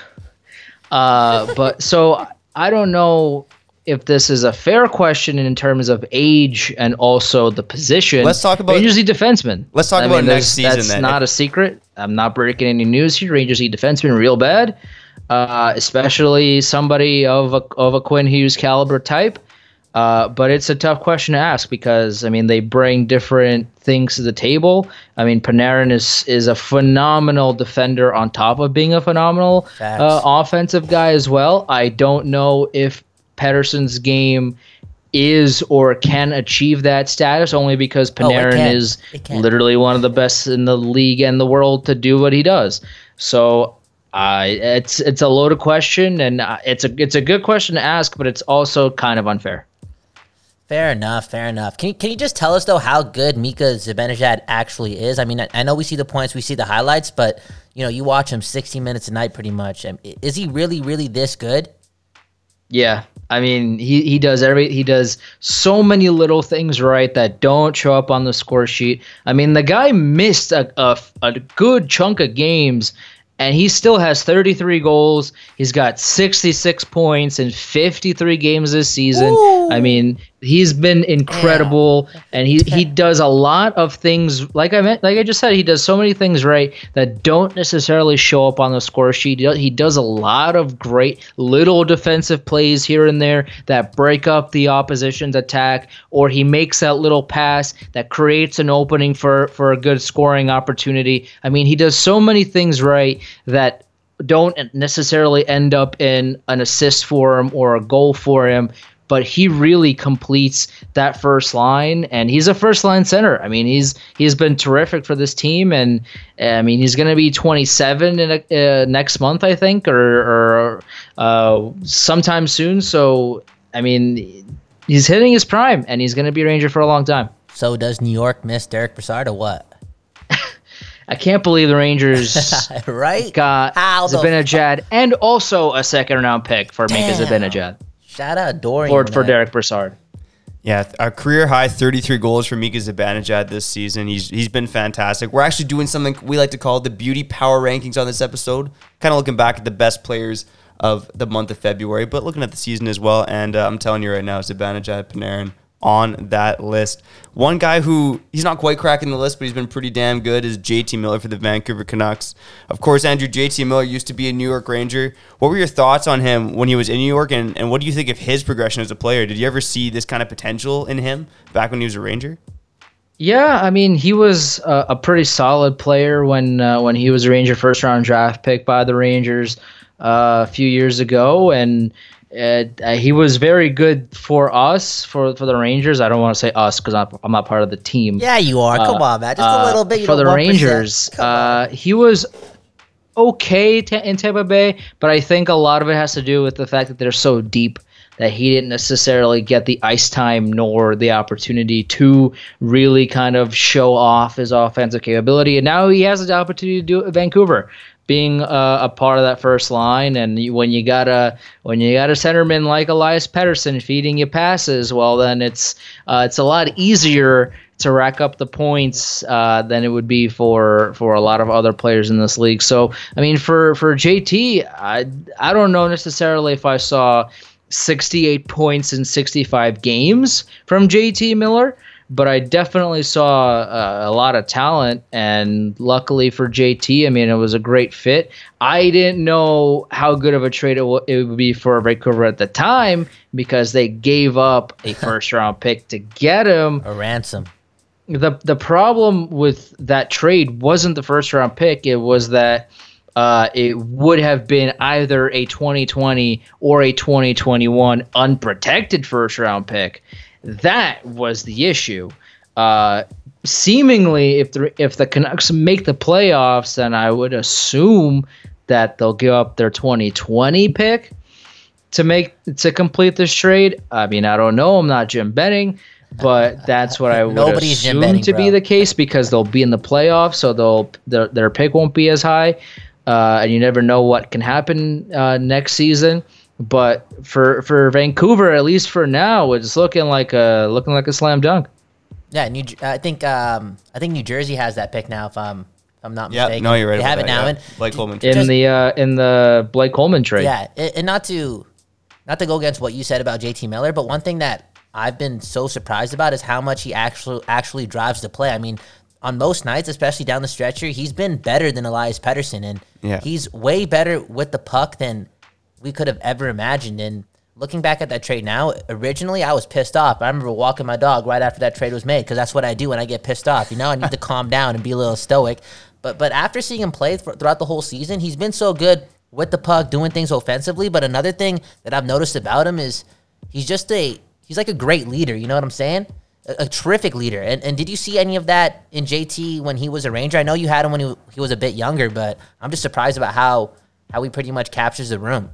Uh, but so I don't know if this is a fair question in terms of age and also the position. Let's talk about- Rangers need defensemen. Let's talk I about mean, next season That's then. not a secret. I'm not breaking any news here. Rangers need defensemen real bad, uh, especially somebody of a of a Quinn Hughes caliber type. Uh, but it's a tough question to ask because I mean they bring different things to the table. I mean Panarin is is a phenomenal defender on top of being a phenomenal uh, offensive guy as well. I don't know if Pettersson's game is or can achieve that status only because Oh, Panarin can. is literally one of the best in the league and the world to do what he does. So uh, it's it's a loaded question and uh, it's a it's a good question to ask, but it's also kind of unfair. Fair enough, fair enough. Can you, can you just tell us though how good Mika Zibanejad actually is? I mean, I, I know we see the points, we see the highlights, but you know, you watch him 60 minutes a night pretty much. Is he really, really this good? Yeah. I mean, he, he does every he does so many little things right that don't show up on the score sheet. I mean, the guy missed a, a, a good chunk of games and he still has 33 goals. He's got 66 points in 53 games this season. I mean, he's been incredible and he, he does a lot of things like I meant like I just said he does so many things right that don't necessarily show up on the score sheet. He does, he does a lot of great little defensive plays here and there that break up the opposition's attack or he makes that little pass that creates an opening for for a good scoring opportunity. I mean, he does so many things right that don't necessarily end up in an assist for him or a goal for him but he really completes that first line and he's a first line center. I mean, he's he's been terrific for this team and I mean, he's going to be 27 in a, uh, next month, I think, or, or uh, sometime soon. So, I mean, he's hitting his prime and he's going to be a Ranger for a long time. So does New York miss Derek Brassard or what? I can't believe the Rangers right got How Zibanejad and also a second round pick for Mika Damn. Zibanejad Shout out Dorion. for, for man. Derek Brassard. Yeah, a career high 33 goals for Mika Zibanejad this season. He's he's been fantastic. We're actually doing something we like to call the beauty power rankings on this episode. Kind of looking back at the best players of the month of February, but looking at the season as well. And uh, I'm telling you right now, Zibanejad, Panarin on that list. One guy who he's not quite cracking the list, but he's been pretty damn good is JT Miller for the Vancouver Canucks. Of course, Andrew JT Miller used to be a New York Ranger. What were your thoughts on him when he was in New York, and, and what do you think of his progression as a player? Did you ever see this kind of potential in him back when he was a Ranger? Yeah, I mean, he was a, a pretty solid player when uh, when he was a Ranger first round draft pick by the Rangers uh, a few years ago, and uh, uh, he was very good for us for for the Rangers. I don't want to say us because I'm, I'm not part of the team. Yeah, you are. Come on, man. Just a Uh, little bit. For the 1%. Rangers. Uh, he was okay ta in Tampa Bay, but I think a lot of it has to do with the fact that they're so deep that he didn't necessarily get the ice time nor the opportunity to really kind of show off his offensive capability. And now he has the opportunity to do it at Vancouver. Being uh, a part of that first line, and when you got a when you got a centerman like Elias Pettersson feeding you passes, well, then it's uh, it's a lot easier to rack up the points uh, than it would be for for a lot of other players in this league. So I mean, for for JT, I I don't know necessarily if I saw 68 points in 65 games from JT Miller. But I definitely saw uh, a lot of talent, and luckily for JT, I mean, it was a great fit. I didn't know how good of a trade it, w- it would be for Vancouver at the time because they gave up a first round pick to get him a ransom. the the problem with that trade wasn't the first round pick. It was that uh, it would have been either a 2020 or a 2021 unprotected first round pick. That was the issue. Uh, seemingly, if the if the Canucks make the playoffs, then I would assume that they'll give up their 2020 pick to make to complete this trade. I mean, I don't know. I'm not Jim Benning, but that's what I would Nobody's assume Benning, to be the case because they'll be in the playoffs, so they'll their, their pick won't be as high, uh, and you never know what can happen uh, next season. But for for Vancouver, at least for now, it's looking like a looking like a slam dunk. Yeah, New. I think. Um, I think New Jersey has that pick now. If I'm, if I'm not Yeah, mistaken. no, you're right. They about have it that, now. yeah. And Blake Coleman. In Just- the uh, in the Blake Coleman trade. Yeah, and, and not to not to go against what you said about JT Miller, but one thing that I've been so surprised about is how much he actually actually drives the play. I mean, on most nights, especially down the stretch here, he's been better than Elias Pettersson, and Yeah. he's way better with the puck than we could have ever imagined. And looking back at that trade now, originally I was pissed off. I remember walking my dog right after that trade was made because that's what I do when I get pissed off. You know, I need to calm down and be a little stoic. But but after seeing him play th- throughout the whole season, he's been so good with the puck, doing things offensively. But another thing that I've noticed about him is he's just a he's like a great leader. You know what I'm saying? A, a terrific leader. And and did you see any of that in JT when he was a Ranger? I know you had him when he, he was a bit younger, but I'm just surprised about how how he pretty much captures the room.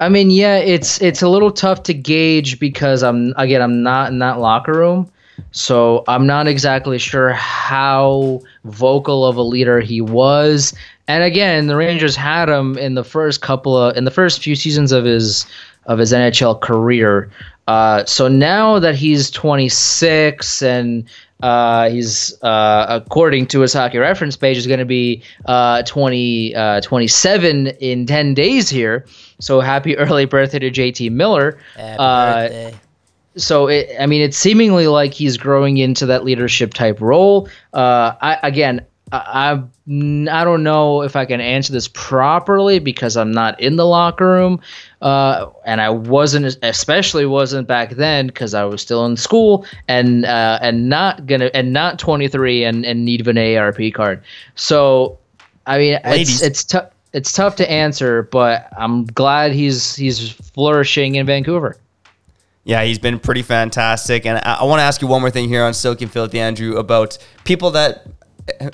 I mean, yeah, it's it's a little tough to gauge because I'm again I'm not in that locker room, so I'm not exactly sure how vocal of a leader he was. And again, the Rangers had him in the first couple of in the first few seasons of his of his NHL career. Uh, so now that he's 26 and uh, he's uh, according to his hockey reference page is going to be uh, 20 uh, 27 in 10 days here. So happy early birthday to JT Miller. Happy Uh, birthday. so it, I mean, it's seemingly like he's growing into that leadership type role. Uh, I again, I, I don't know if I can answer this properly because I'm not in the locker room, uh, and I wasn't, especially wasn't back then because I was still in school and uh, and not gonna and not 23 and and need an AARP card. So, I mean, Ladies. it's it's tough. It's tough to answer, but I'm glad he's he's flourishing in Vancouver. Yeah, he's been pretty fantastic. And I, I want to ask you one more thing here on Silky and Filthy, Andrew, about people that,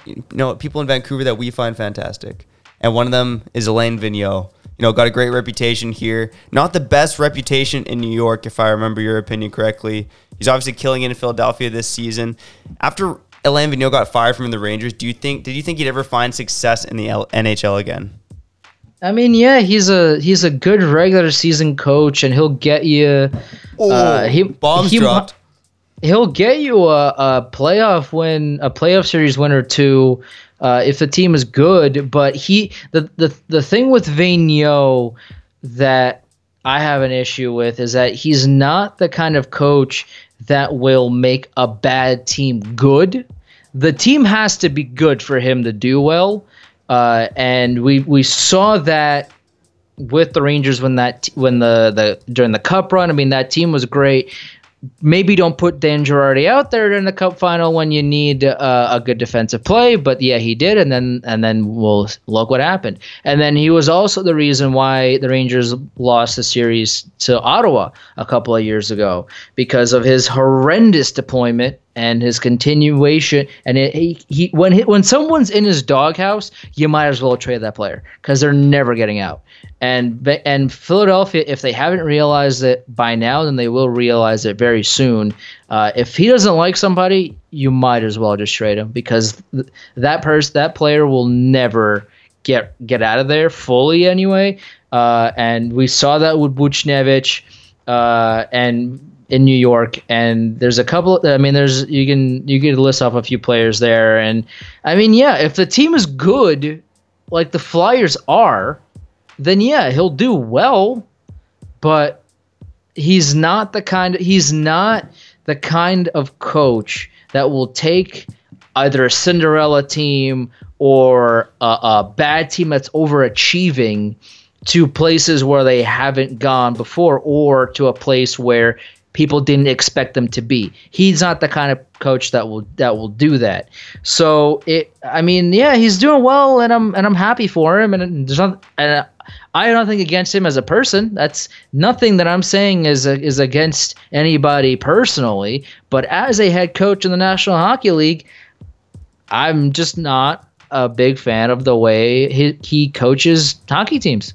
you know, people in Vancouver that we find fantastic. And one of them is Alain Vigneault. You know, got a great reputation here. Not the best reputation in New York, if I remember your opinion correctly. He's obviously killing it in Philadelphia this season. After Alain Vigneault got fired from the Rangers, do you think? Did you think he'd ever find success in the L- NHL again? I mean, yeah, he's a he's a good regular season coach, and he'll get you. uh, he bombs he, dropped. He'll get you a, a playoff win, a playoff series win or two, uh, if the team is good. But he the the the thing with Vigneault that I have an issue with is that he's not the kind of coach that will make a bad team good. The team has to be good for him to do well, uh, and we we saw that with the Rangers when that when the the during the Cup run. I mean, that team was great. Maybe don't put Dan Girardi out there in the Cup final when you need uh, a good defensive play, but yeah, he did, and then and then we'll look what happened. And then he was also the reason why the Rangers lost the series to Ottawa a couple of years ago because of his horrendous deployment and his continuation. And it, he, he when he, when someone's in his doghouse, you might as well trade that player because they're never getting out. And and Philadelphia, if they haven't realized it by now, then they will realize it very soon. Uh, if he doesn't like somebody, you might as well just trade him because th- that person, that player, will never get get out of there fully anyway. Uh, and we saw that with Buchnevich uh, and in New York, and there's a couple. I mean, there's you can you can list off a few players there, and I mean, yeah, if the team is good, like the Flyers are, then yeah, he'll do well, but he's not the kind. He's not the kind of coach that will take either a Cinderella team or a, a bad team that's overachieving to places where they haven't gone before or to a place where people didn't expect them to be. He's not the kind of coach that will that will do that. So it I mean, yeah, he's doing well and I'm and I'm happy for him and there's not and I have nothing against him as a person. That's nothing that I'm saying is is against anybody personally, but as a head coach in the National Hockey League, I'm just not a big fan of the way he, he coaches hockey teams.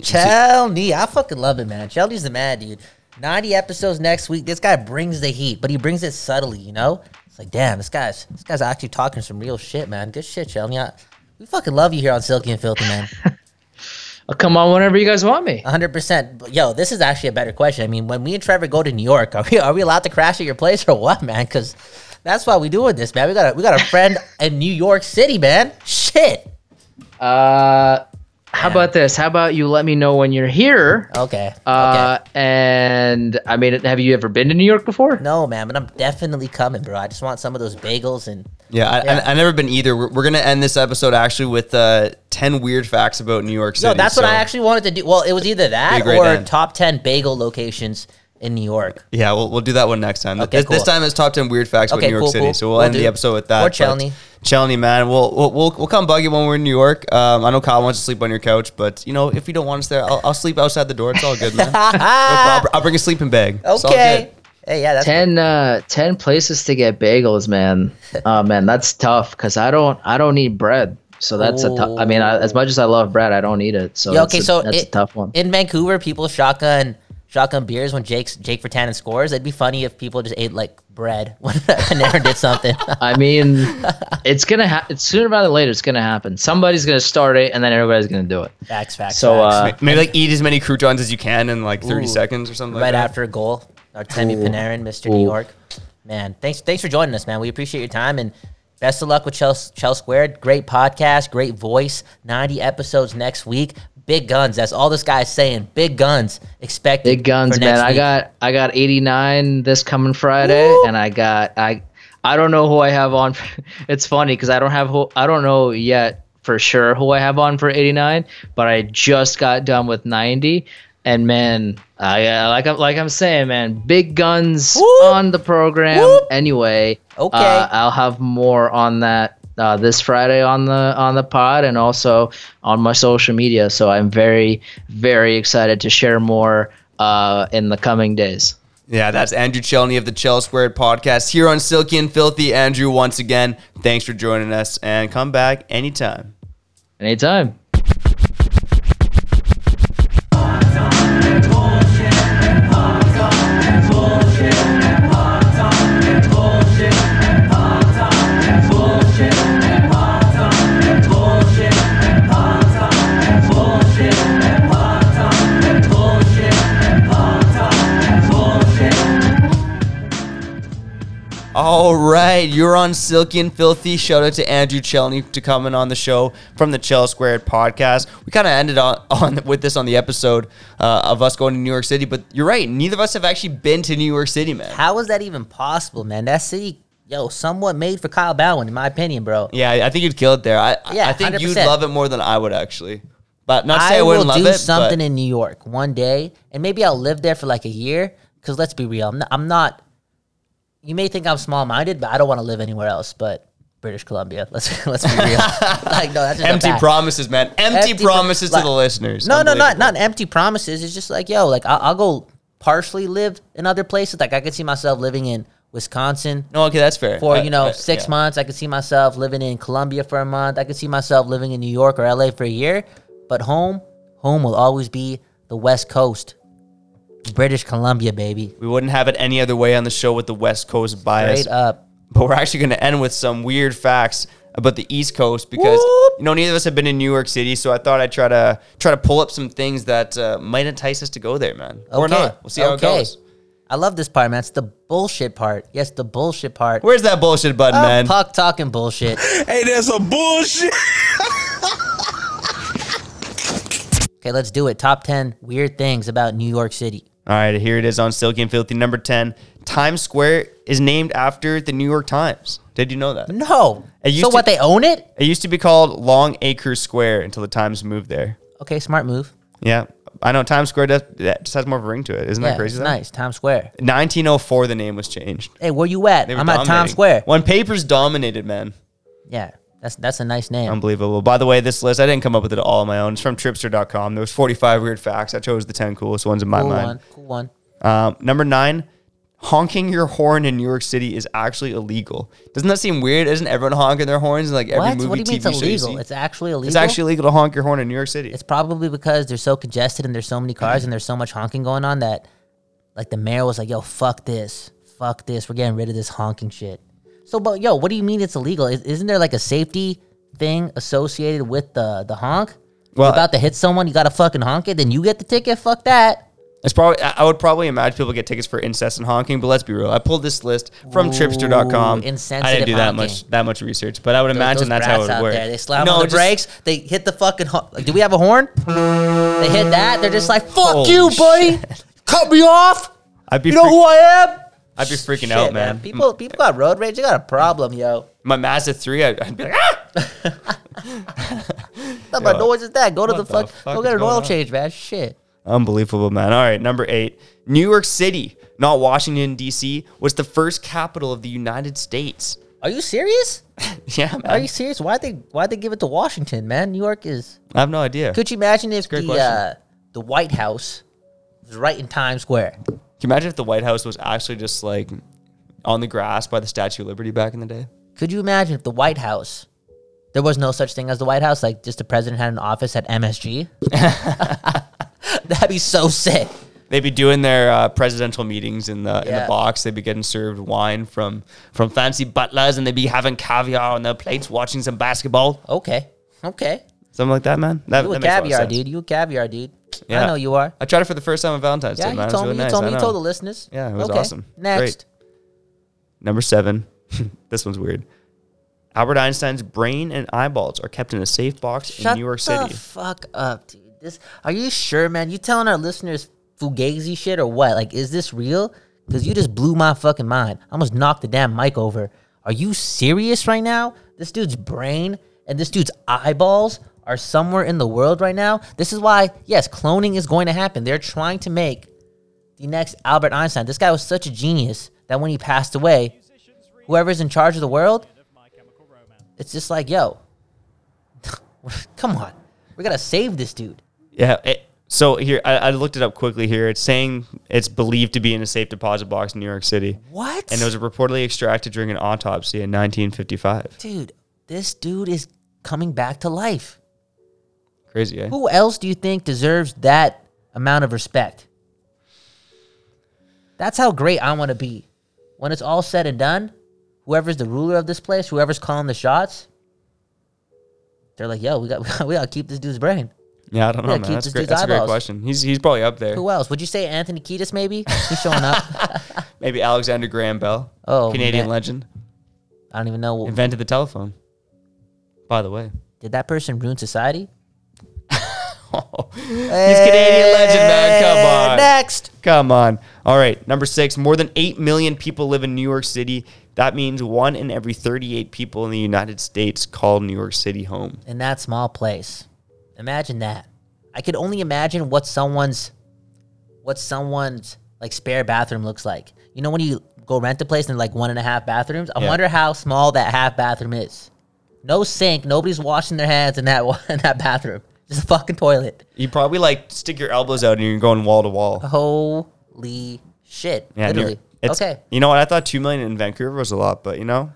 Chelney, I fucking love it, man. Chelney's the man, dude. 90 episodes next week. This guy brings the heat, but he brings it subtly, you know? It's like, damn, this guy's this guy's actually talking some real shit, man. Good shit, Chelney. I, we fucking love you here on Silky and Filthy, man. I'll come on whenever you guys want me. 100%. But, yo, this is actually a better question. I mean, when me and Trevor go to New York, are we are we allowed to crash at your place or what, man? Cuz that's why we doing this, man. We got a we got a friend in New York City, man. Shit. Uh, how about this? How about you let me know when you're here? Okay. Uh, okay. and I mean, have you ever been to New York before? No, man, but I'm definitely coming, bro. I just want some of those bagels and Yeah, I, Yeah. I, I never been either. We're, we're gonna end this episode actually with uh, ten weird facts about New York City. No, that's what I actually wanted to do. Well, it was either that or end. top 10 bagel locations in New York. Yeah, we'll, we'll do that one next time. Okay, this, this time it's top ten weird facts about New York cool, City. cool. So we'll Will end the episode with that. Or but Chelney. Chelney, man, we'll, we'll we'll we'll come bug you when we're in New York. Um, I know Kyle wants to sleep on your couch, but you know if you don't want us there, I'll, I'll sleep outside the door. It's all good, man. No problem. I'll, I'll bring a sleeping bag. It's all Okay. good. Hey, yeah, that's 10, uh, 10 places to get bagels, man. Oh man, that's tough because I don't I don't eat bread. So that's a tough. I mean, I, as much as I love bread, I don't eat it. So Yeah, that's okay, a, so that's it- a tough one. in Vancouver, people shotgun shotgun beers when Jake's Jake Virtanen scores. It'd be funny if people just ate like bread when Panarin did something. I mean, it's gonna happen. Sooner rather than later, it's gonna happen. Somebody's gonna start it, and then everybody's gonna do it. facts, facts. So, facts. uh, Maybe like eat as many croutons as you can in like thirty Ooh. seconds or something. right like that. after a goal, Artemi Ooh. Panarin, Mr. New York. Man, thanks thanks for joining us, man. We appreciate your time and Best of luck with Chell, Chell Squared. Great podcast, great voice. 90 episodes next week. Big guns. That's all this guy's saying. Big guns Expect Big guns, man. next I got I got 89 this coming Friday, and I got I I don't know who I have on. it's funny because I don't have who I don't know yet for sure who I have on for 89, but I just got done with 90, and man, I uh, like I'm like I'm saying, man, big guns Whoop. on the program. Whoop. Anyway, Okay. uh, I'll have more on that. Uh, this Friday on the on the pod and also on my social media. So I'm very very excited to share more uh, in the coming days. Yeah, that's Andrew Chelney of the Chell Squared podcast here on Silky and Filthy. Andrew, once again, thanks for joining us and come back anytime. Anytime. All right, you're on Silky and Filthy. Shout out to Andrew Chelney to coming on the show from the Chell Squared podcast. We kind of ended on, on with this on the episode uh, of us going to New York City, but you're right. Neither of us have actually been to New York City, man. How is that even possible, man? That city, yo, somewhat made for Kyle Bhawan, in my opinion, bro. Yeah, I think you'd kill it there. I, Yeah, I think you'd love it more than I would actually. But not to say I, I wouldn't will love do it. something but in New York one day, and maybe I'll live there for like a year. Because let's be real, I'm not, I'm not. You may think I'm small minded, but I don't want to live anywhere else but British Columbia. Let's let's be real. like no, that's just empty promises, man. Empty, Empty pro- promises like- to the listeners. No, no, not not empty promises. It's just like yo, like I'll, I'll go partially live in other places. Like I could see myself living in Wisconsin No, okay, that's fair. for I- you know I- six yeah. months. I could see myself living in Colombia for a month. I could see myself living in New York or LA for a year. But home, home will always be the West Coast, British Columbia, baby. We wouldn't have it any other way on the show with the West Coast bias. Straight up. But we're actually going to end with some weird facts about the East Coast because Whoop. you know neither of us have been in New York City, so I thought I'd try to try to pull up some things that uh, might entice us to go there, man. Or Okay. not. We'll see how Okay. it goes. I love this part, man. It's the bullshit part. Yes, the bullshit part. Where's that bullshit button, Oh, man? Puck talking bullshit. Hey, there's a bullshit. Okay, let's do it. Top 10 weird things about New York City. All right, here it is on Silky and Filthy. Number 10. Times Square is named after the New York Times. Did you know that? No. So to- what, they own it? It used to be called Long Acre Square until the Times moved there. Okay, smart move. Yeah. I know Times Square does, that just has more of a ring to it. Isn't Yeah, that crazy? it's though? nice. Times Square. 1904, the name was changed. Hey, where you at? I'm at Times. Square. When papers dominated, man. Yeah, that's that's a nice name. Unbelievable. By the way, this list, I didn't come up with it all on my own. It's from tripster.com. There was 45 weird facts. I chose the 10 coolest ones in my cool mind. one. Cool one. Um, number nine, honking your horn in New York City is actually illegal. Doesn't that seem weird? Isn't everyone honking their horns in like every What? movie, What do you mean TV it's illegal? It's actually illegal. It's actually illegal to honk your horn in New York City. It's probably because they're so congested and there's so many cars and there's so much honking going on that, like the mayor was like, "Yo, fuck this, fuck this. We're getting rid of this honking shit." So, but yo, what do you mean it's illegal? Is, isn't there like a safety thing associated with the the honk? Well, You're about to hit someone, you gotta fucking honk it, then you get the ticket. Fuck that. It's probably I would probably imagine people get tickets for incessant honking, but let's be real. I pulled this list from Ooh, tripster.com. I didn't do that honking. much that much research, but I would Those- imagine those that's how it would work. There. They slam No, on the just- brakes. They hit the fucking. Ho- like, do we have a horn? They hit that. They're just like, "Fuck you, buddy! shit. Cut me off! I'd be You know freak- who I am?" I'd be freaking Shit, out, man. People, people got road rage. They got a problem, yo. My Mazda 3, I'd, I'd be like, ah! What about Yo, noise is that? Go to what the the fuck. fuck Go is get an going oil on? change, man. Shit. Unbelievable, man. All right, number eight. New York City, not Washington, D.C., was the first capital of the United States. Are you serious? yeah, man. Are you serious? Why'd they Why'd they give it to Washington, man? New York is. I have no idea. Could you imagine if great the question. uh, the White House was right in Times Square? Can you imagine if the White House was actually just like on the grass by the Statue of Liberty back in the day? Could you imagine if the White House, there was no such thing as the White House, like just the president had an office at MSG? That'd be so sick. They'd be doing their uh, presidential meetings in the in Yeah. the box. They'd be getting served wine from from fancy butlers, and they'd be having caviar on their plates, watching some basketball, Okay, okay. something like that, man. That, You a that makes a lot of caviar, sense. dude. You a caviar, dude. Yeah. I know you are. I tried it for the first time on Valentine's Yeah, Day, you. It was told really me. You nice. told me. You told the listeners. Yeah, it was Okay, awesome. Next. Number seven. this one's weird. Albert Einstein's brain and eyeballs are kept in a safe box Shut in New York the City. fuck up, dude. This are you sure, man? You telling our listeners fugazi shit or what? Like, is this real? Because you just blew my fucking mind. I almost knocked the damn mic over. Are you serious right now? This dude's brain and this dude's eyeballs are somewhere in the world right now. This is why, yes, cloning is going to happen. They're trying to make the next Albert Einstein. This guy was such a genius that when he passed away, whoever's in charge of the world, it's just like, yo, come on, we gotta save this dude. Yeah. it- so here, I, I looked it up quickly here. It's saying it's believed to be in a safe deposit box in New York City. What? And it was reportedly extracted during an autopsy in 1955. dude, this dude is coming back to life. Crazy, eh? Who else do you think deserves that amount of respect? That's how great I want to be. When it's all said and done, whoever's the ruler of this place, whoever's calling the shots, they're like, "Yo, we got we got to keep this dude's brain." Yeah, I don't know, man. That's, great. That's a great question. He's he's probably up there. Who else? Would you say Anthony Kiedis? Maybe he's showing up. Maybe Alexander Graham Bell, Oh, Canadian man. legend, I don't even know. invented the telephone. By the way, Did that person ruin society? he's Canadian legend, man. Come on. Next. Come on. All right. Number six, more than 8 million people live in New York City. That means one in every 38 people in the United States call New York City home. in that small place. Imagine that. I could only imagine what someone's what someone's like spare bathroom looks like. You know when you go rent a place and like one and a half bathrooms? I Yeah. wonder how small that half bathroom is. No sink, nobody's washing their hands in that one, in that bathroom. Just a fucking toilet. You probably like stick your elbows out and you're going wall to wall. Holy shit. Yeah, Literally. It's- okay. You know what? I thought 2 million in Vancouver was a lot, but you know,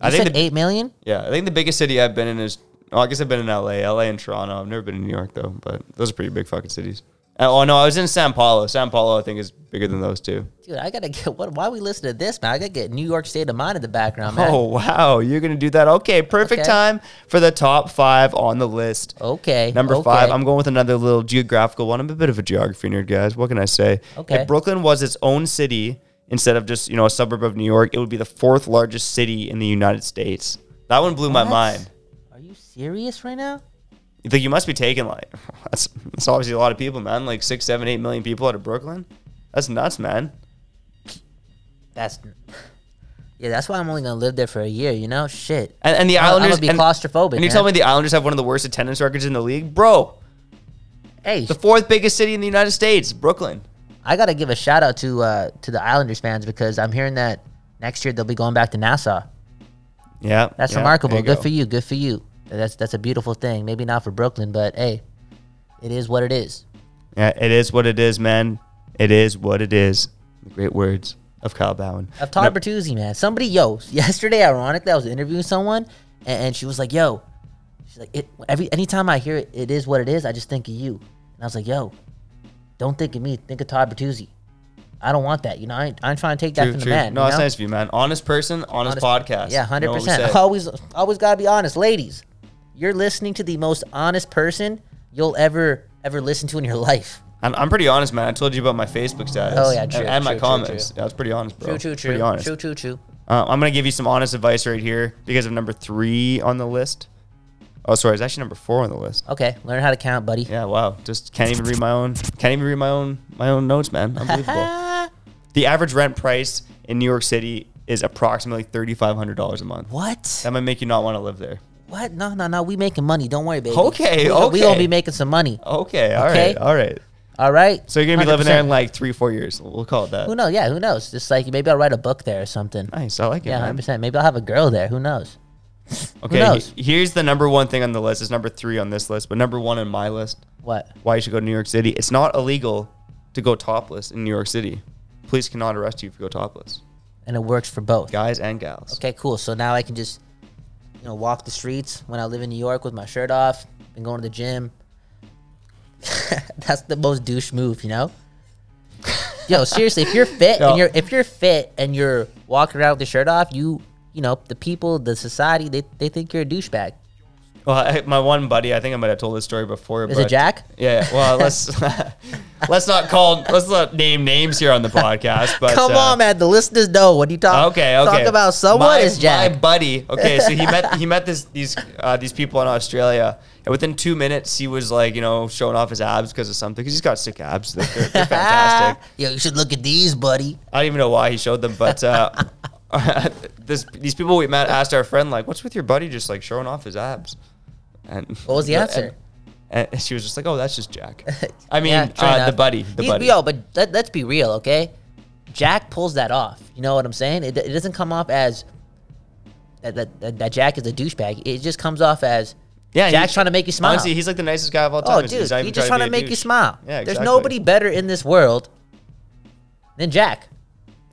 I You think said the, eight million? yeah, I think the biggest city I've been in is oh, I guess I've been in LA, LA and Toronto. I've never been in New York though, but those are pretty big fucking cities. Uh, Oh no, I was in Sao Paulo. Sao Paulo I think is bigger than those two. Dude, I gotta get what why we listen to this, man? I gotta get New York State of Mind in the background, man. Oh wow, you're gonna do that? Okay, perfect Okay. time for the top five on the list. Okay. Number okay. five, I'm going with another little geographical one. I'm a bit of a geography nerd, guys. What can I say? Okay. If Brooklyn was its own city instead of just you know a suburb of New York, it would be the fourth largest city in the United States. That one blew my What? mind. Are you serious right now? You think you must be taking like that's that's obviously a lot of people, man. Like six, seven, eight million people out of Brooklyn. That's nuts, man. That's yeah. That's why I'm only gonna live there for a year. You know, shit. And, and the I'm- I'm Islanders gonna be and, claustrophobic, And you tell me the Islanders have one of the worst attendance records in the league, bro. Hey, The fourth biggest city in the United States, Brooklyn. I gotta give a shout out to uh to the Islanders fans because I'm hearing that next year they'll be going back to Nassau. Yeah, That's yeah, remarkable. Good go. for you. Good for you. That's that's a beautiful thing. Maybe not for Brooklyn, but hey, it is what it is. Yeah, it is what it is, man. It is what it is. Great words of Kyle Bhawan. Of Todd Bertuzzi, man. Somebody, yo, yesterday, ironically, I was interviewing someone, and, and she was like, "Yo," she's like, "It every anytime I hear it, it is what it is. I just think of you." And I was like, "Yo, don't think of me. Think of Todd Bertuzzi. I don't want that. You know, I ain't, I ain't trying to take that True, from true. the man. No, know? nice of you, man. Honest person, honest, podcast. Yeah, You know percent. Always, always gotta be honest, ladies. You're listening to the most honest person you'll ever ever listen to in your life. And I'm pretty honest, man. I told you about my Facebook status. Oh, yeah, true, And, my true, true, comments. Yeah, I was pretty honest, bro. True, true, true. Pretty honest. True, true, true. Uh, I'm gonna give you some honest advice right here because of number three on the list. Oh, sorry, it's actually number four on the list. Okay, learn how to count, buddy. Yeah, wow. Just can't even read my own. Can't even read my own my own notes, man. Unbelievable. the average rent price in New York City is approximately thirty five hundred dollars a month. What? That might make you not want to live there. What? No, no, no. We making money. Don't worry, baby. Okay, we, We gonna be making some money. Okay, all right, Okay. all right. All right. So you're gonna be living there in like three, four years. We'll call it that. Who knows? Yeah, who knows? Just like maybe I'll write a book there or something. Nice, I like it. Yeah, hundred percent. Maybe I'll have a girl there. Who knows? Okay, knows? he- here's the number one thing on the list. It's number three on this list, but number one on my list. What? Why you should go to New York City? It's not illegal to go topless in New York City. Police cannot arrest you if you go topless, And it works for both. guys and gals. Okay, cool. So now I can just, you know, walk the streets when I live in New York with my shirt off. Been going to the gym. That's the most douche move, you know. Yo, seriously, if you're fit Yo. and you're if you're fit and you're walking around with the shirt off, you you know the people, the society, they, they think you're a douchebag. Well, I, my one buddy, I think I might have told this story before. Is but it Jack? Yeah. yeah. Well, let's let's not call let's not name names here on the podcast. But Come uh, on, man. The listeners know what you talk. Okay, okay. Talk about someone my, is Jack. My buddy. Okay, so he met he met this these uh, these people in Australia, and within two minutes he was like, you know, showing off his abs because of something. Because he's got sick abs. They're, they're, they're fantastic. Yo, you should look at these, buddy. I don't even know why he showed them, but uh, this these people we met asked our friend like, "What's with your buddy just like showing off his abs?" And What was the answer? And, and she was just like, "Oh, that's just Jack." I mean, Yeah, uh, the buddy, the He's- buddy. Yo, but let, let's be real, okay? Jack pulls that off. You know what I'm saying? It, it doesn't come off as that, that, that, Jack is a douchebag. It just comes off as Yeah, Jack's trying to make you smile. Honestly, he's like the nicest guy of all time. oh, dude, he's he's just trying to a make you smile. Yeah, There's nobody better in this world than Jack.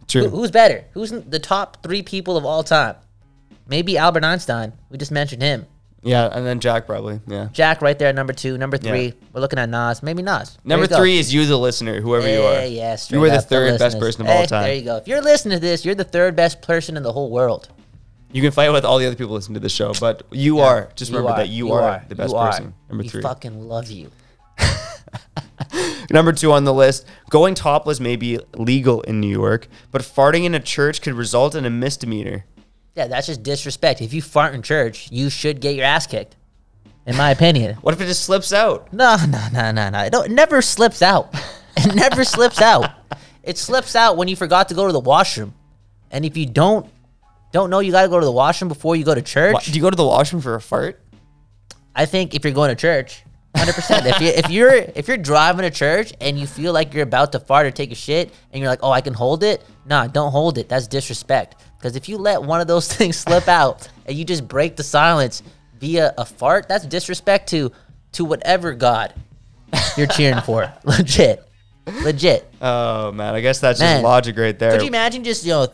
True. Who, who's better? Who's the top three people of all time? Maybe Albert Einstein. We just mentioned him. Yeah, and then Jack probably. Yeah. Jack right there at number two. Number three, Yeah. we're looking at Nas. Maybe Nas. There Number you go. three is you, the listener, whoever you are. yeah, straight you are the up, third best listeners. person of all Hey, time. There you go. If you're listening to this, you're the third best person in the whole world. You can fight with all the other people listening to the show, but you are. Just remember that you, are, the best you are. person. Number We three. fucking love you. Number two on the list, going topless may be legal in New York, but farting in a church could result in a misdemeanor. Yeah, that's just disrespect. If you fart in church, you should get your ass kicked. In my opinion. What if it just slips out? No, no, no, no, no. It, it never slips out. It never slips out. It slips out when you forgot to go to the washroom. And if you don't don't know you got to go to the washroom before you go to church, What, do you go to the washroom for a fart? I think if you're going to church, hundred percent. If you if you're if you're driving to church and you feel like you're about to fart or take a shit, and you're like, oh, I can hold it. Nah, don't hold it. That's disrespect. Because if you let one of those things slip out and you just break the silence via a fart, that's disrespect to to whatever God you're cheering for. Legit, legit. Oh man, I guess that's Man. just logic right there. Could you imagine just you know,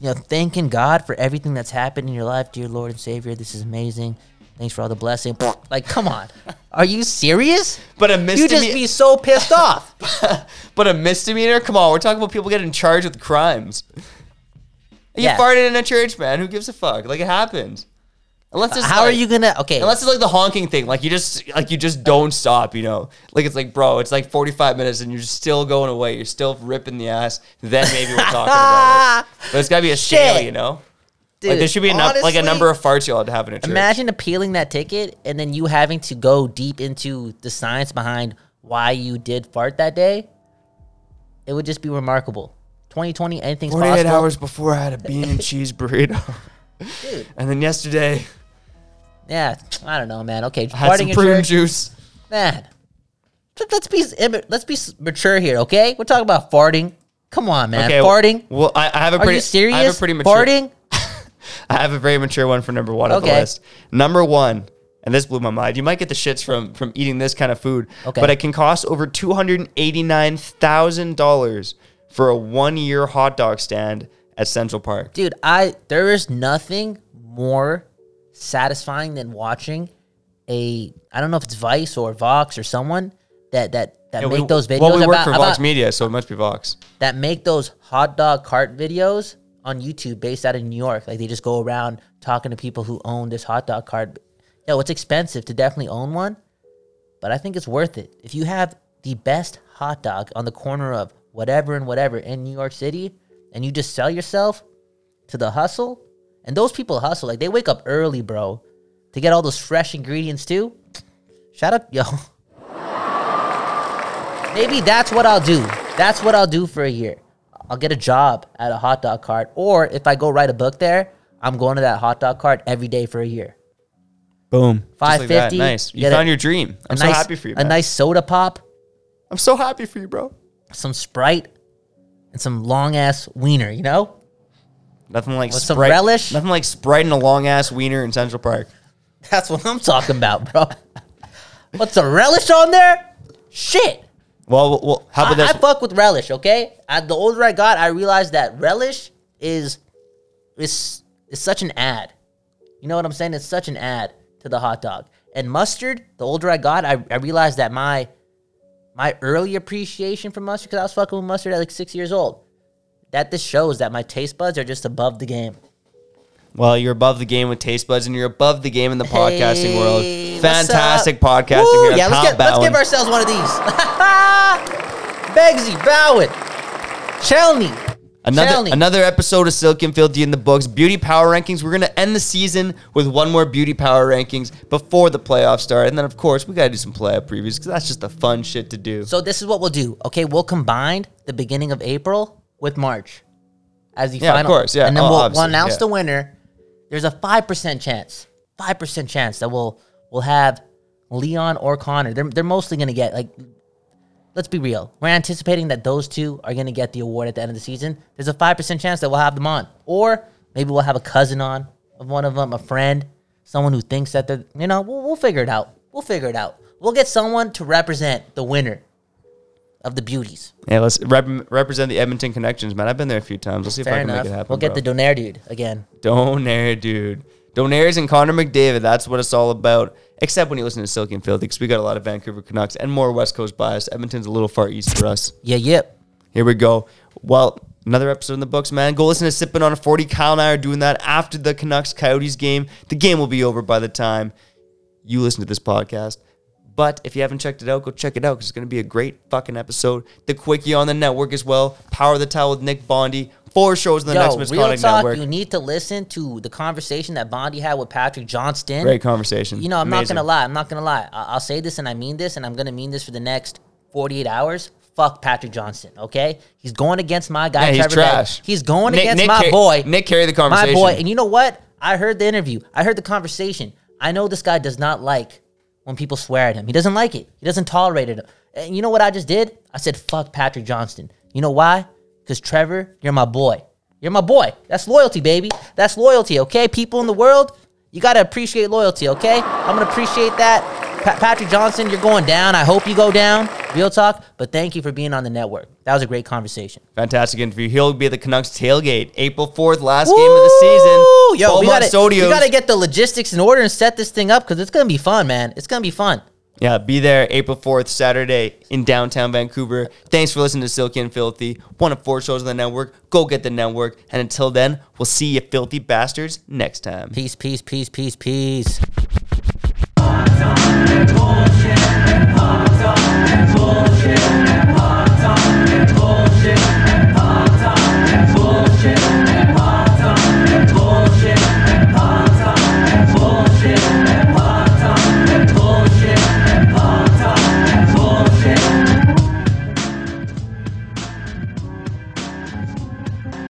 you know, thanking God for everything that's happened in your life, dear Lord and Savior? This is amazing. Thanks for all the blessing. Like, come on, are you serious? But a misdemeanor, You just be so pissed off. but a misdemeanor? Come on, we're talking about people getting charged with crimes. You Yeah. farted in a church, man. Who gives a fuck? Like it happens. Unless it's How are like- you gonna? Okay, Unless it's like the honking thing, like you just like you just don't stop, you know. Like it's like, bro, it's like 45 minutes and you're still going away. You're still ripping the ass. Then maybe we're talking about it. But it's gotta be a scale, Shit. you know. dude, like there should be enough, like a number of farts you're allowed to have in a church. Imagine appealing that ticket and then you having to go deep into the science behind why you did fart that day. It would just be remarkable. 2020, anything's 48 possible. hours before I had a bean and cheese burrito, Dude, and then yesterday yeah, I don't know, man. Okay, I had farting some in prune church, juice. man. let- Let's be let's be mature here, okay? We're talking about farting. Come on, man. Okay, farting. Well, I, I have a Are pretty. you serious? I have a pretty mature. farting. I have a very mature one for number one on the Okay. list. Number one, and this blew my mind. You might get the shits from from eating this kind of food, Okay. but it can cost over two hundred and eighty nine thousand dollars for a one year hot dog stand at Central Park. dude i there is nothing more satisfying than watching a i don't know if it's vice or vox or someone that that that Yeah, make we- those videos Well, we work about, for about- Vox Media, so it must be Vox. that make those hot dog cart videos on youtube based out of new york like they just go around talking to people who own this hot dog cart yo it's expensive to definitely own one but i think it's worth it if you have the best hot dog on the corner of whatever and whatever in new york city and you just sell yourself to the hustle and those people hustle like they wake up early bro to get all those fresh ingredients too shout out yo maybe that's what i'll do that's what i'll do for a year i'll get a job at a hot dog cart or if i go write a book there i'm going to that hot dog cart every day for a year Boom. Just like 550 Nice. You get found a- your dream. I'm a so nice, happy for you. a nice soda pop I'm so happy for you, bro. Some sprite and some long ass wiener you know Nothing like With some relish? Nothing like Sprite and a long ass wiener in Central Park. that's what i'm talking about bro what's a relish on there shit Well, well, how I, about I this? fuck with relish, okay? I, the older I got, I realized that relish is is is such an ad. You know what I'm saying? It's such an ad to the hot dog. And mustard, the older I got, I, I realized that my my early appreciation for mustard, because I was fucking with mustard at like six years old, that this shows that my taste buds are just above the game. Well, you're above the game with Taste Buds, and you're above the game in the podcasting Hey, world. Fantastic podcasting Woo, here. Yeah, let's, get, let's give ourselves one of these. Begsy, Bhawan, Chelney. Another another episode of Silky and Filthy in the books. Beauty Power Rankings. We're gonna end the season with one more Beauty Power Rankings before the playoffs start, and then of course we gotta do some playoff previews because that's just the fun shit to do. So this is what we'll do. Okay, we'll combine the beginning of April with March as the Yeah, of course, yeah. And then Oh, we'll, we'll announce yeah. the winner. There's a five percent chance, five percent chance that we'll we'll have Leon or Connor. They're they're mostly gonna get like. Let's be real. We're anticipating that those two are gonna get the award at the end of the season. There's a five percent chance that we'll have them on, or maybe we'll have a cousin on of one of them, a friend, someone who thinks that they're. You know, we'll, we'll figure it out. We'll figure it out. We'll get someone to represent the winner of the beauties. Yeah, let's rep- represent the Edmonton connections, man. I've been there a few times. Let's see if I can enough. make it happen. we'll get bro. the Donair dude again. Donair, dude. Donairs and Connor McDavid. That's what it's all about. Except when you listen to Silky and Filthy, because we got a lot of Vancouver Canucks and more West Coast bias. Edmonton's a little far east for us. Yeah, yep. Here we go. Well, another episode in the books, man. Go listen to Sipping on a 40. Kyle and I are doing that after the Canucks Coyotes game. The game will be over by the time you listen to this podcast. But if you haven't checked it out, go check it out because it's going to be a great fucking episode. The Quickie on the network as well. Power of the Towel with Nick Bondy. Four shows on the Yo, next Misconduct talk. Network. You need to listen to the conversation that Bondy had with Patrick Johnston. Great conversation. You know, I'm Amazing. not gonna lie. I'm not gonna lie. I- I'll say this, and I mean this, and I'm gonna mean this for the next 48 hours. Fuck Patrick Johnston. Okay, he's going against my guy. Yeah, he's Trevor trash. He's going Nick- against Nick my car- boy. Nick carried the conversation. My boy. And you know what? I heard the interview. I heard the conversation. I know this guy does not like when people swear at him. He doesn't like it. He doesn't tolerate it. And you know what I just did? I said, fuck Patrick Johnston. You know why? Because Trevor, you're my boy. You're my boy. That's loyalty, baby. That's loyalty, okay? People in the world, you got to appreciate loyalty, okay? I'm going to appreciate that. Pa- Patrick Johnston, you're going down. I hope you go down. Real talk. But thank you for being on the network. That was a great conversation. Fantastic interview. He'll be at the Canucks tailgate April 4th, last game of the season. Woo! Yo, we Beaumont we gotta get the logistics in order and set this thing up because it's gonna be fun, man. It's gonna be fun. Yeah, be there April 4th, Saturday in downtown Vancouver. Thanks for listening to Silky and Filthy. One of four shows on the network. Go get the network. And until then, we'll see you filthy bastards next time. Peace, peace, peace, peace, peace.